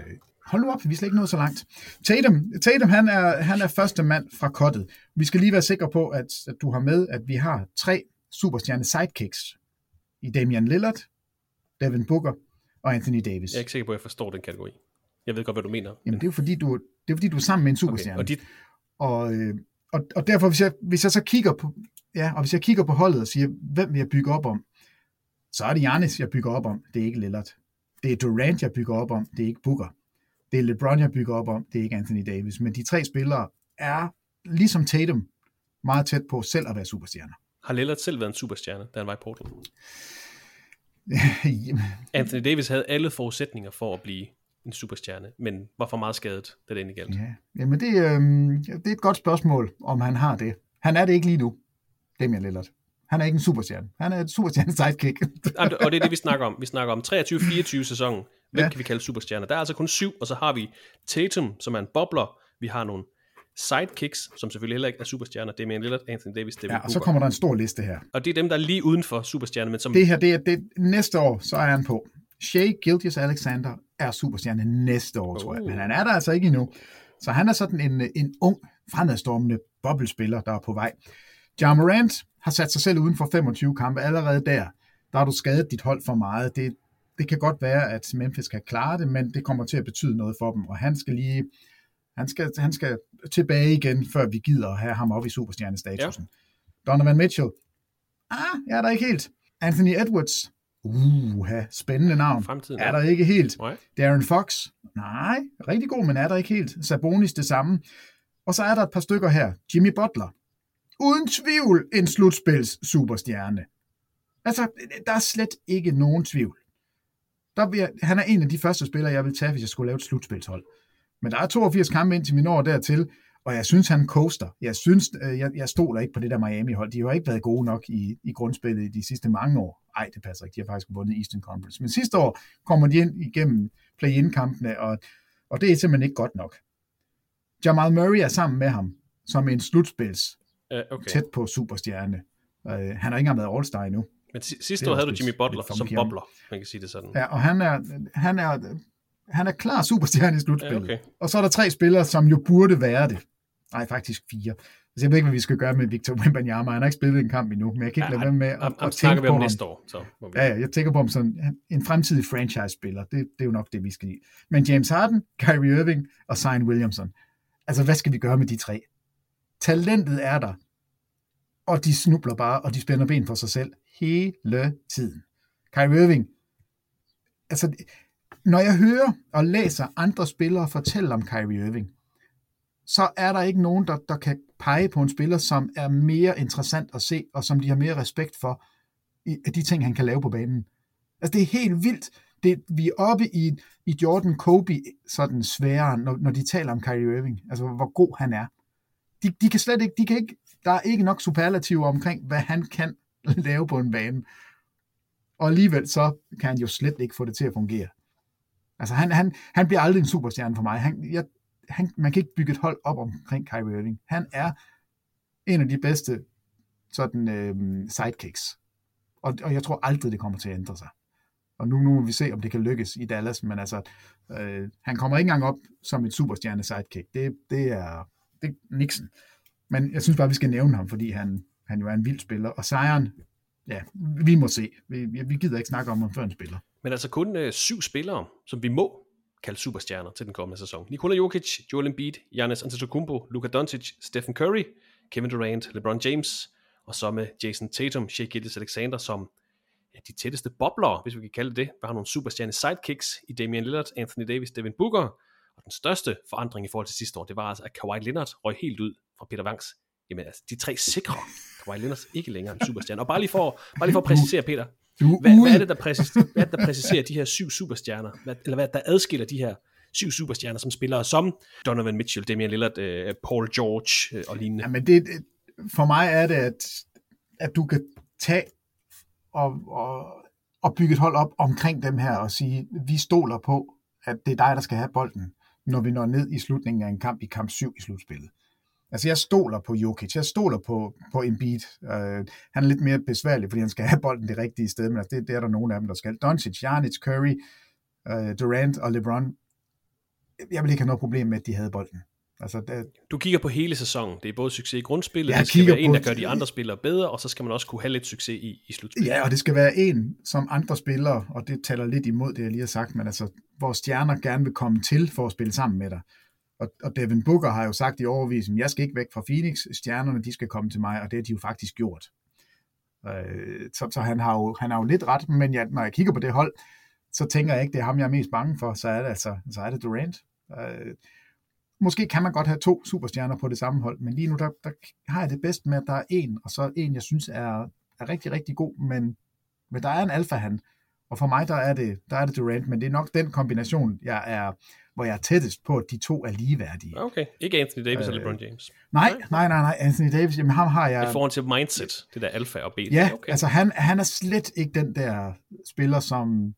Hold nu op, vi er slet ikke nået så langt. Tatum, Tatum han, er, han er første mand fra kottet. Vi skal lige være sikre på, at, at du har med, at vi har tre superstjerne sidekicks i Damian Lillard, Devin Booker og Anthony Davis. Jeg er ikke sikker på, at jeg forstår den kategori. Jeg ved godt, hvad du mener. Jamen, det er jo fordi, du, det er, fordi, du er sammen med en okay. superstjerne. Og de, Og, øh, og, og derfor, hvis jeg, hvis jeg så kigger på, ja, og hvis jeg kigger på holdet og siger, hvem vil jeg bygge op om, så er det Giannis, jeg bygger op om. Det er ikke Lillard. Det er Durant, jeg bygger op om. Det er ikke Booker. Det er LeBron, jeg bygger op om. Det er ikke Anthony Davis. Men de tre spillere er, ligesom Tatum, meget tæt på selv at være superstjerner. har Lillard selv været en superstjerne, da han var i Portland. Anthony Davis havde alle forudsætninger for at blive en superstjerne, men var for meget skadet, da det endelig galt. ja. Jamen, det, øh, det er et godt spørgsmål, om han har det. Han er det ikke lige nu, Damian Lillard. Han er ikke en superstjerne. Han er et superstjerne sidekick. Og det er det, vi snakker om. Vi snakker om 23-24 sæsonen. Hvem Ja. kan vi kalde superstjerner? Der er altså kun syv, og så har vi Tatum, som er en bobler. Vi har nogle sidekicks, som selvfølgelig heller ikke er superstjerner. Det er Damian Lillard, Anthony Davis, Devin Ja, Booker. og så kommer der en stor liste her. Og det er dem, der er lige uden for superstjerner, men som... Det her, det er, det, næste år, så er han på. Shea Gildius Alexander er superstjerne næste år, tror jeg. Oh. Men han er der altså ikke endnu. Så han er sådan en, en ung, fremadstormende boblespiller, der er på vej. Ja Morant har sat sig selv uden for 25 kampe. Allerede der, der har du skadet dit hold for meget. Det, det kan godt være, at Memphis kan klare det, men det kommer til at betyde noget for dem. Og han skal lige han skal, han skal tilbage igen, før vi gider at have ham op i superstjernestatusen. Ja. Donovan Mitchell, ah, jeg er der ikke helt. Anthony Edwards, uh, spændende navn. Fremtiden, er der ikke helt. Nej. Darren Fox, nej, rigtig god, men er der ikke helt. Sabonis det samme. Og så er der et par stykker her. Jimmy Butler, uden tvivl en slutspils superstjerne. Altså, der er slet ikke nogen tvivl. Der vil jeg, han er en af de første spillere, jeg vil tage, hvis jeg skulle lave et slutspilshold. Men der er 82 kampe indtil vi når dertil, og jeg synes, han coaster. Jeg synes, øh, jeg, jeg stoler ikke på det der Miami-hold. De har ikke været gode nok i, i grundspillet i de sidste mange år. Nej, det passer ikke. De har faktisk vundet Eastern Conference. Men sidste år kommer de ind igennem play-in-kampene, og, og det er simpelthen ikke godt nok. Jamal Murray er sammen med ham som en slutspils Uh, okay. tæt på superstjerne. Uh, han har ikke engang været All-Star endnu. Men sidste år havde du Jimmy Butler som bobler, man kan sige det sådan. Ja, og han er, han er, han er klar superstjerne i slutspillet. Ja, okay. Og så er der tre spillere, som jo burde være det. Nej, faktisk fire. Altså, jeg ved ikke, hvad vi skal gøre med Victor Wembanyama. Han har ikke spillet en kamp endnu, men jeg kan ikke lade være med at, at snakker tænke vi på ham. næste år. Så vi. Ja, jeg tænker på ham som en fremtidig franchise-spiller. Det, det er jo nok det, vi skal lide. Men James Harden, Kyrie Irving og Zion Williamson. Altså, hvad skal vi gøre med de tre? Talentet er der, og de snubler bare, og de spænder ben for sig selv hele tiden. Kyrie Irving, altså, når jeg hører og læser andre spillere fortælle om Kyrie Irving, så er der ikke nogen, der, der kan pege på en spiller, som er mere interessant at se, og som de har mere respekt for, i af de ting, han kan lave på banen. Altså, det er helt vildt. det, vi er oppe i, i Jordan Kobe sådan sværere, når, når de taler om Kyrie Irving, altså hvor god han er. De, de kan slet ikke, de kan ikke, der er ikke nok superlativer omkring, hvad han kan lave på en bane. Og alligevel så kan han jo slet ikke få det til at fungere. Altså han, han, han bliver aldrig en superstjerne for mig. Han, jeg, han, man kan ikke bygge et hold op omkring Kyrie Irving. Han er en af de bedste sådan øh, sidekicks. Og, og jeg tror aldrig, det kommer til at ændre sig. Og nu, nu må vi se, om det kan lykkes i Dallas, men altså, øh, han kommer ikke engang op som et superstjerne sidekick. Det, det er, det er Nixon. Men jeg synes bare, vi skal nævne ham, fordi han, han jo er en vild spiller. Og sejren, ja, vi må se. Vi, vi gider ikke snakke om ham før en spiller. Men altså kun øh, syv spillere, som vi må kaldt superstjerner til den kommende sæson. Nikola Jokic, Joel Embiid, Giannis Antetokounmpo, Luka Doncic, Stephen Curry, Kevin Durant, LeBron James, og så med Jason Tatum, Shea Gildes Alexander som ja, de tætteste bobler, hvis vi kan kalde det. Vi har nogle superstjerne sidekicks i Damian Lillard, Anthony Davis, Devin Booker, og den største forandring i forhold til sidste år, det var altså, at Kawhi Leonard røg helt ud fra Peter Vangs. Jamen altså, de tre sikre Kawhi Leonard ikke længere en superstjerne. Og bare lige for, bare lige for at præcisere, Peter, hvad, hvad, er det, der præciserer, hvad er der præciserer de her syv superstjerner? Hvad, eller hvad der adskiller de her syv superstjerner, som spiller som Donovan Mitchell, Damian Lillard, uh, Paul George uh, og lignende? Jamen det, for mig er det, at, at du kan tage og, og, og bygge et hold op omkring dem her og sige, vi stoler på, at det er dig, der skal have bolden, når vi når ned i slutningen af en kamp i kamp 7 i slutspillet. Altså jeg stoler på Jokic, jeg stoler på, på Embiid. Uh, han er lidt mere besværlig, fordi han skal have bolden det rigtige sted, men altså det, det er der nogle af dem, der skal. Doncic, Giannis, Curry, uh, Durant og LeBron. Jeg vil ikke have noget problem med, at de havde bolden. Altså, det... Du kigger på hele sæsonen. Det er både succes i grundspillet, det skal være en, der gør de andre spillere bedre, og så skal man også kunne have lidt succes i, i slutspillet. Ja, og det skal være en, som andre spillere, og det taler lidt imod det, jeg lige har sagt, men altså, hvor stjerner gerne vil komme til for at spille sammen med dig. Og, og Devin Booker har jo sagt i overvis, at jeg skal ikke væk fra Phoenix, stjernerne de skal komme til mig, og det har de jo faktisk gjort. Øh, så, så han, har jo, han har jo lidt ret, men jeg, når jeg kigger på det hold, så tænker jeg ikke, det er ham, jeg er mest bange for, så er det altså så er det Durant. Øh, måske kan man godt have to superstjerner på det samme hold, men lige nu der, der har jeg det bedst med, at der er en, og så en, jeg synes er, er rigtig, rigtig god, men, men der er en alfa han, og for mig der er, det, der er det Durant, men det er nok den kombination, jeg er, hvor jeg er tættest på, at de to er ligeværdige. Okay, ikke Anthony Davis øh, eller LeBron James? Nej, nej, nej, nej, Anthony Davis, jamen ham har jeg... I forhold til mindset, det der alfa og beta. Ja, okay. altså han, han er slet ikke den der spiller, som,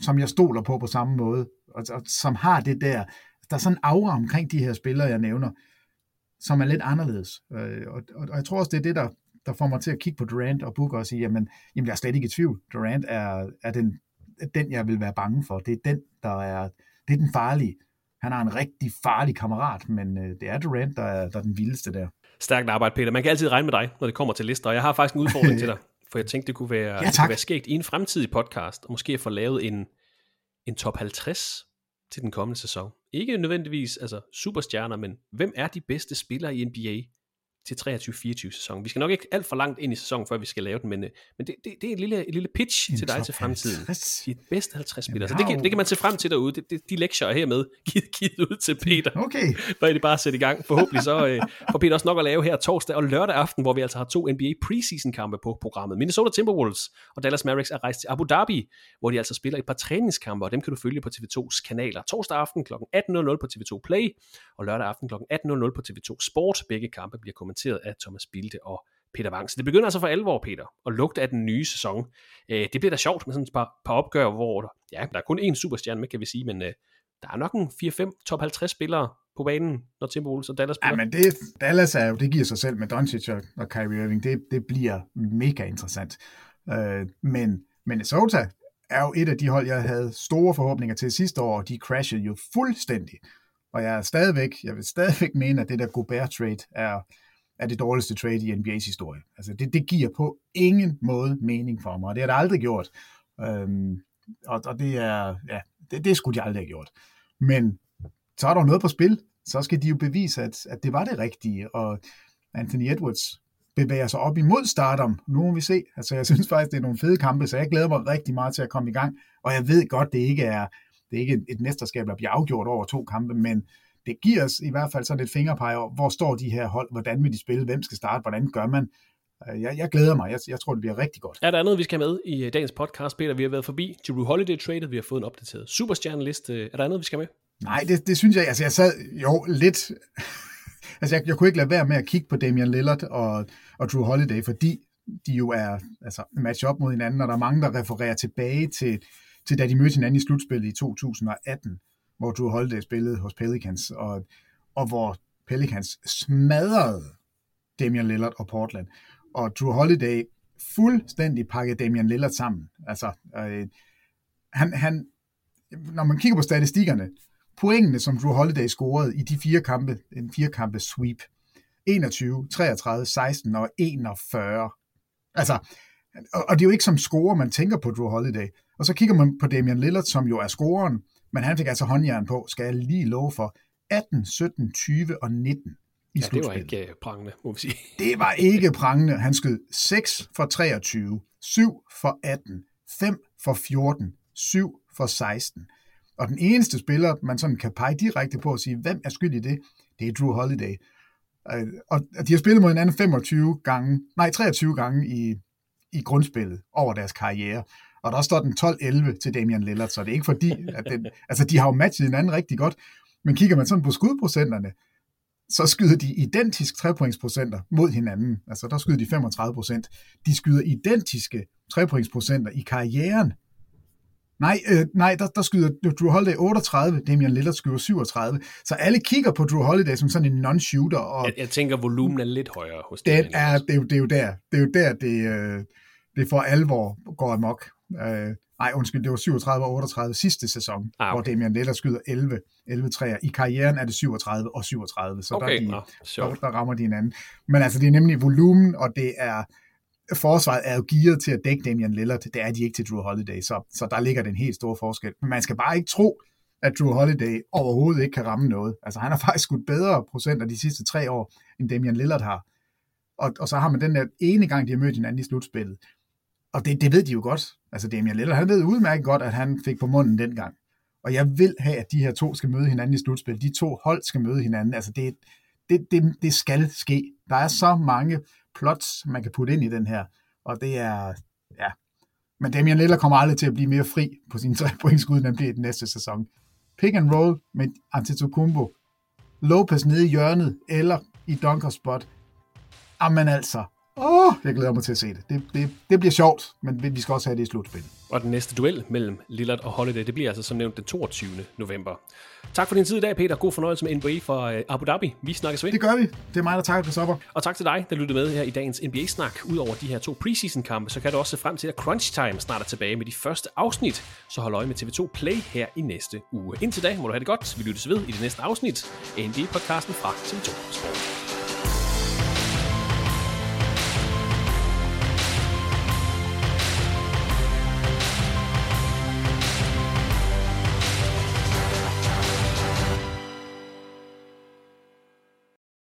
som jeg stoler på på samme måde, og, og som har det der, der er sådan en aura omkring de her spillere, jeg nævner, som er lidt anderledes. Øh, og, og, og jeg tror også, det er det, der, der får mig til at kigge på Durant og Booker og sige, jamen, jamen jeg er slet ikke i tvivl. Durant er, er den, den, jeg vil være bange for. Det er den, der er, det er den farlige. Han har en rigtig farlig kammerat, men øh, det er Durant, der er, der er den vildeste der. Stærkt arbejde, Peter. Man kan altid regne med dig, når det kommer til lister, og jeg har faktisk en udfordring til dig, for jeg tænkte, det kunne være, ja, det kunne være skægt i en fremtidig podcast, og måske få lavet en, en top 50 til den kommende sæson. Ikke nødvendigvis altså superstjerner, men hvem er de bedste spillere i NBA til 23-24 sæsonen. Vi skal nok ikke alt for langt ind i sæsonen, før vi skal lave den, men, øh, men det, det, det er et lille, et lille pitch en til dig til fremtiden. 50. De bedste 50 spillere. Så det kan, det kan man se frem til derude. Det, det, de lektier er hermed givet, givet ud til Peter. Okay. Når er det bare at sætte i gang. Forhåbentlig så øh, får Peter også nok at lave her torsdag og lørdag aften, hvor vi altså har to NBA preseason kampe på programmet. Minnesota Timberwolves og Dallas Mavericks er rejst til Abu Dhabi, hvor de altså spiller et par træningskampe, og dem kan du følge på TV2's kanaler. Torsdag aften kl. 18.00 på TV2 Play, og lørdag aften kl. 18.00 på TV2 Sport. Begge kampe bliver kommenteret af Thomas Bilde og Peter Wang. Så det begynder altså for alvor, Peter, at lugte af den nye sæson. Øh, det bliver da sjovt med sådan et par, par opgør, hvor der, ja, der er kun én superstjerne med, kan vi sige, men øh, der er nok en 4-5 top 50 spillere på banen, når Timberwolves og Dallas spiller. Ja, men det, Dallas er jo, det giver sig selv med Doncic og, og Kyrie Irving. Det, det bliver mega interessant. Øh, men Minnesota er jo et af de hold, jeg havde store forhåbninger til sidste år, og de crashede jo fuldstændig. Og jeg er stadigvæk, jeg vil stadigvæk mene, at det der Gobert trade er, er det dårligste trade i NBA's historie. Altså det, det giver på ingen måde mening for mig, og det har det aldrig gjort. Øhm, og, og det er, ja, det, det skulle de aldrig have gjort. Men så er der noget på spil, så skal de jo bevise, at, at det var det rigtige, og Anthony Edwards bevæger sig op imod Stardom. Nu må vi se. Altså, jeg synes faktisk, det er nogle fede kampe, så jeg glæder mig rigtig meget til at komme i gang. Og jeg ved godt, det ikke er, det er ikke et mesterskab, der bliver afgjort over to kampe, men det giver os i hvert fald sådan et fingerpege over, hvor står de her hold, hvordan vil de spille, hvem skal starte, hvordan gør man. Øh, Jeg, jeg glæder mig. Jeg, jeg tror, det bliver rigtig godt. Er der andet, vi skal have med i øh, dagens podcast, Peter? Vi har været forbi Drew Holiday Traded, vi har fået en opdateret superstjerneliste. Er der andet, vi skal med? Nej, det, det synes jeg, altså jeg sad jo lidt, altså jeg, jeg kunne ikke lade være med at kigge på Damian Lillard og, og Drew Holiday, fordi de jo er altså, match op mod hinanden, og der er mange, der refererer tilbage til, til da de mødte hinanden i slutspillet i 2018, hvor Drew Holiday spillede hos Pelicans, og, og hvor Pelicans smadrede Damian Lillard og Portland. Og Drew Holiday fuldstændig pakkede Damian Lillard sammen. Altså, øh, han, han, når man kigger på statistikkerne, pointene, som Drew Holiday scorede i de fire kampe, en fire kampe sweep, 21, 33, 16 og 41. Altså, og, og det er jo ikke som scorer, man tænker på Drew Holiday. Og så kigger man på Damian Lillard, som jo er scoreren, men han fik altså håndjern på, skal jeg lige love for, 18, 17, 20 og 19 i Ja, det var ikke uh, prangende, må vi sige. Det var ikke prangende. Han skød 6 for 23, 7 for 18, 5 for 14, 7 for 16. Og den eneste spiller, man sådan kan pege direkte på og sige, hvem er skyld i det, det er Drew Holiday. Øh, Og de har spillet mod hinanden 25 gange, nej 23 gange i, i grundspillet over deres karriere. Og der står den 12-11 til Damian Lillard, så det er ikke fordi, at den, altså de har jo matchet hinanden rigtig godt, men kigger man sådan på skudprocenterne, så skyder de identisk trepointsprocenter mod hinanden. Altså der skyder de 35 procent. De skyder identiske trepointsprocenter i karrieren. Nej, øh, nej der, der skyder Drew Holiday 38, Damian Lillard skyder 37. Så alle kigger på Drew Holiday som sådan en non-shooter, og Jeg, jeg tænker, volumen er lidt højere hos Damian er, det, er jo, det er jo der, det er jo der, det, øh, det for alvor går amok. Øh, nej, undskyld, det var 37 og 38 sidste sæson, Ah, okay. hvor. Damian Lillard skyder 11, 11 træer. I karrieren er det 37 og 37, så Okay, der, er de, nå, der, sjovt. der rammer de hinanden. Men altså, det er nemlig volumen, og det er forsvaret er jo gearet til at dække Damian Lillard. Det er de ikke til Drew Holiday, så, så der ligger den helt store forskel. Men man skal bare ikke tro, at Drew Holiday overhovedet ikke kan ramme noget. Altså, han har faktisk skudt bedre procenter de sidste tre år, end Damian Lillard har. Og, og så har man den der ene gang, de har mødt hinanden i slutspillet. Og det, det ved de jo godt. Altså Damian Lillard, han ved udmærket godt, at han fik på munden dengang. Og jeg vil have, at de her to skal møde hinanden i slutspil. De to hold skal møde hinanden. Altså det, det, det, det skal ske. Der er så mange plots, man kan putte ind i den her. Og det er, ja. Men Damian Lillard kommer aldrig til at blive mere fri på sine tre pointskud, end han bliver i den næste sæson. Pick and roll med Antetokounmpo. Lopez nede i hjørnet, eller i dunker spot. Jamen altså, åh, jeg glæder mig til at se det. Det, det, det bliver sjovt, men vi skal også have det i slutspillet. Og den næste duel mellem Lillard og Holiday, det bliver altså som nævnt den 22. november. Tak for din tid i dag, Peter. God fornøjelse med NBA fra øh, Abu Dhabi. Vi snakkes ved. Det gør vi. Det er mig, der takker Christoffer. Og tak til dig, der lyttede med her i dagens NBA-snak. Udover de her to preseason-kampe, så kan du også se frem til, at Crunch Time snart er tilbage med de første afsnit. Så hold øje med TV2 Play her i næste uge. Indtil da må du have det godt. Vi lyttes ved i det næste afsnit af NBA-podcasten fra TV2 Sport.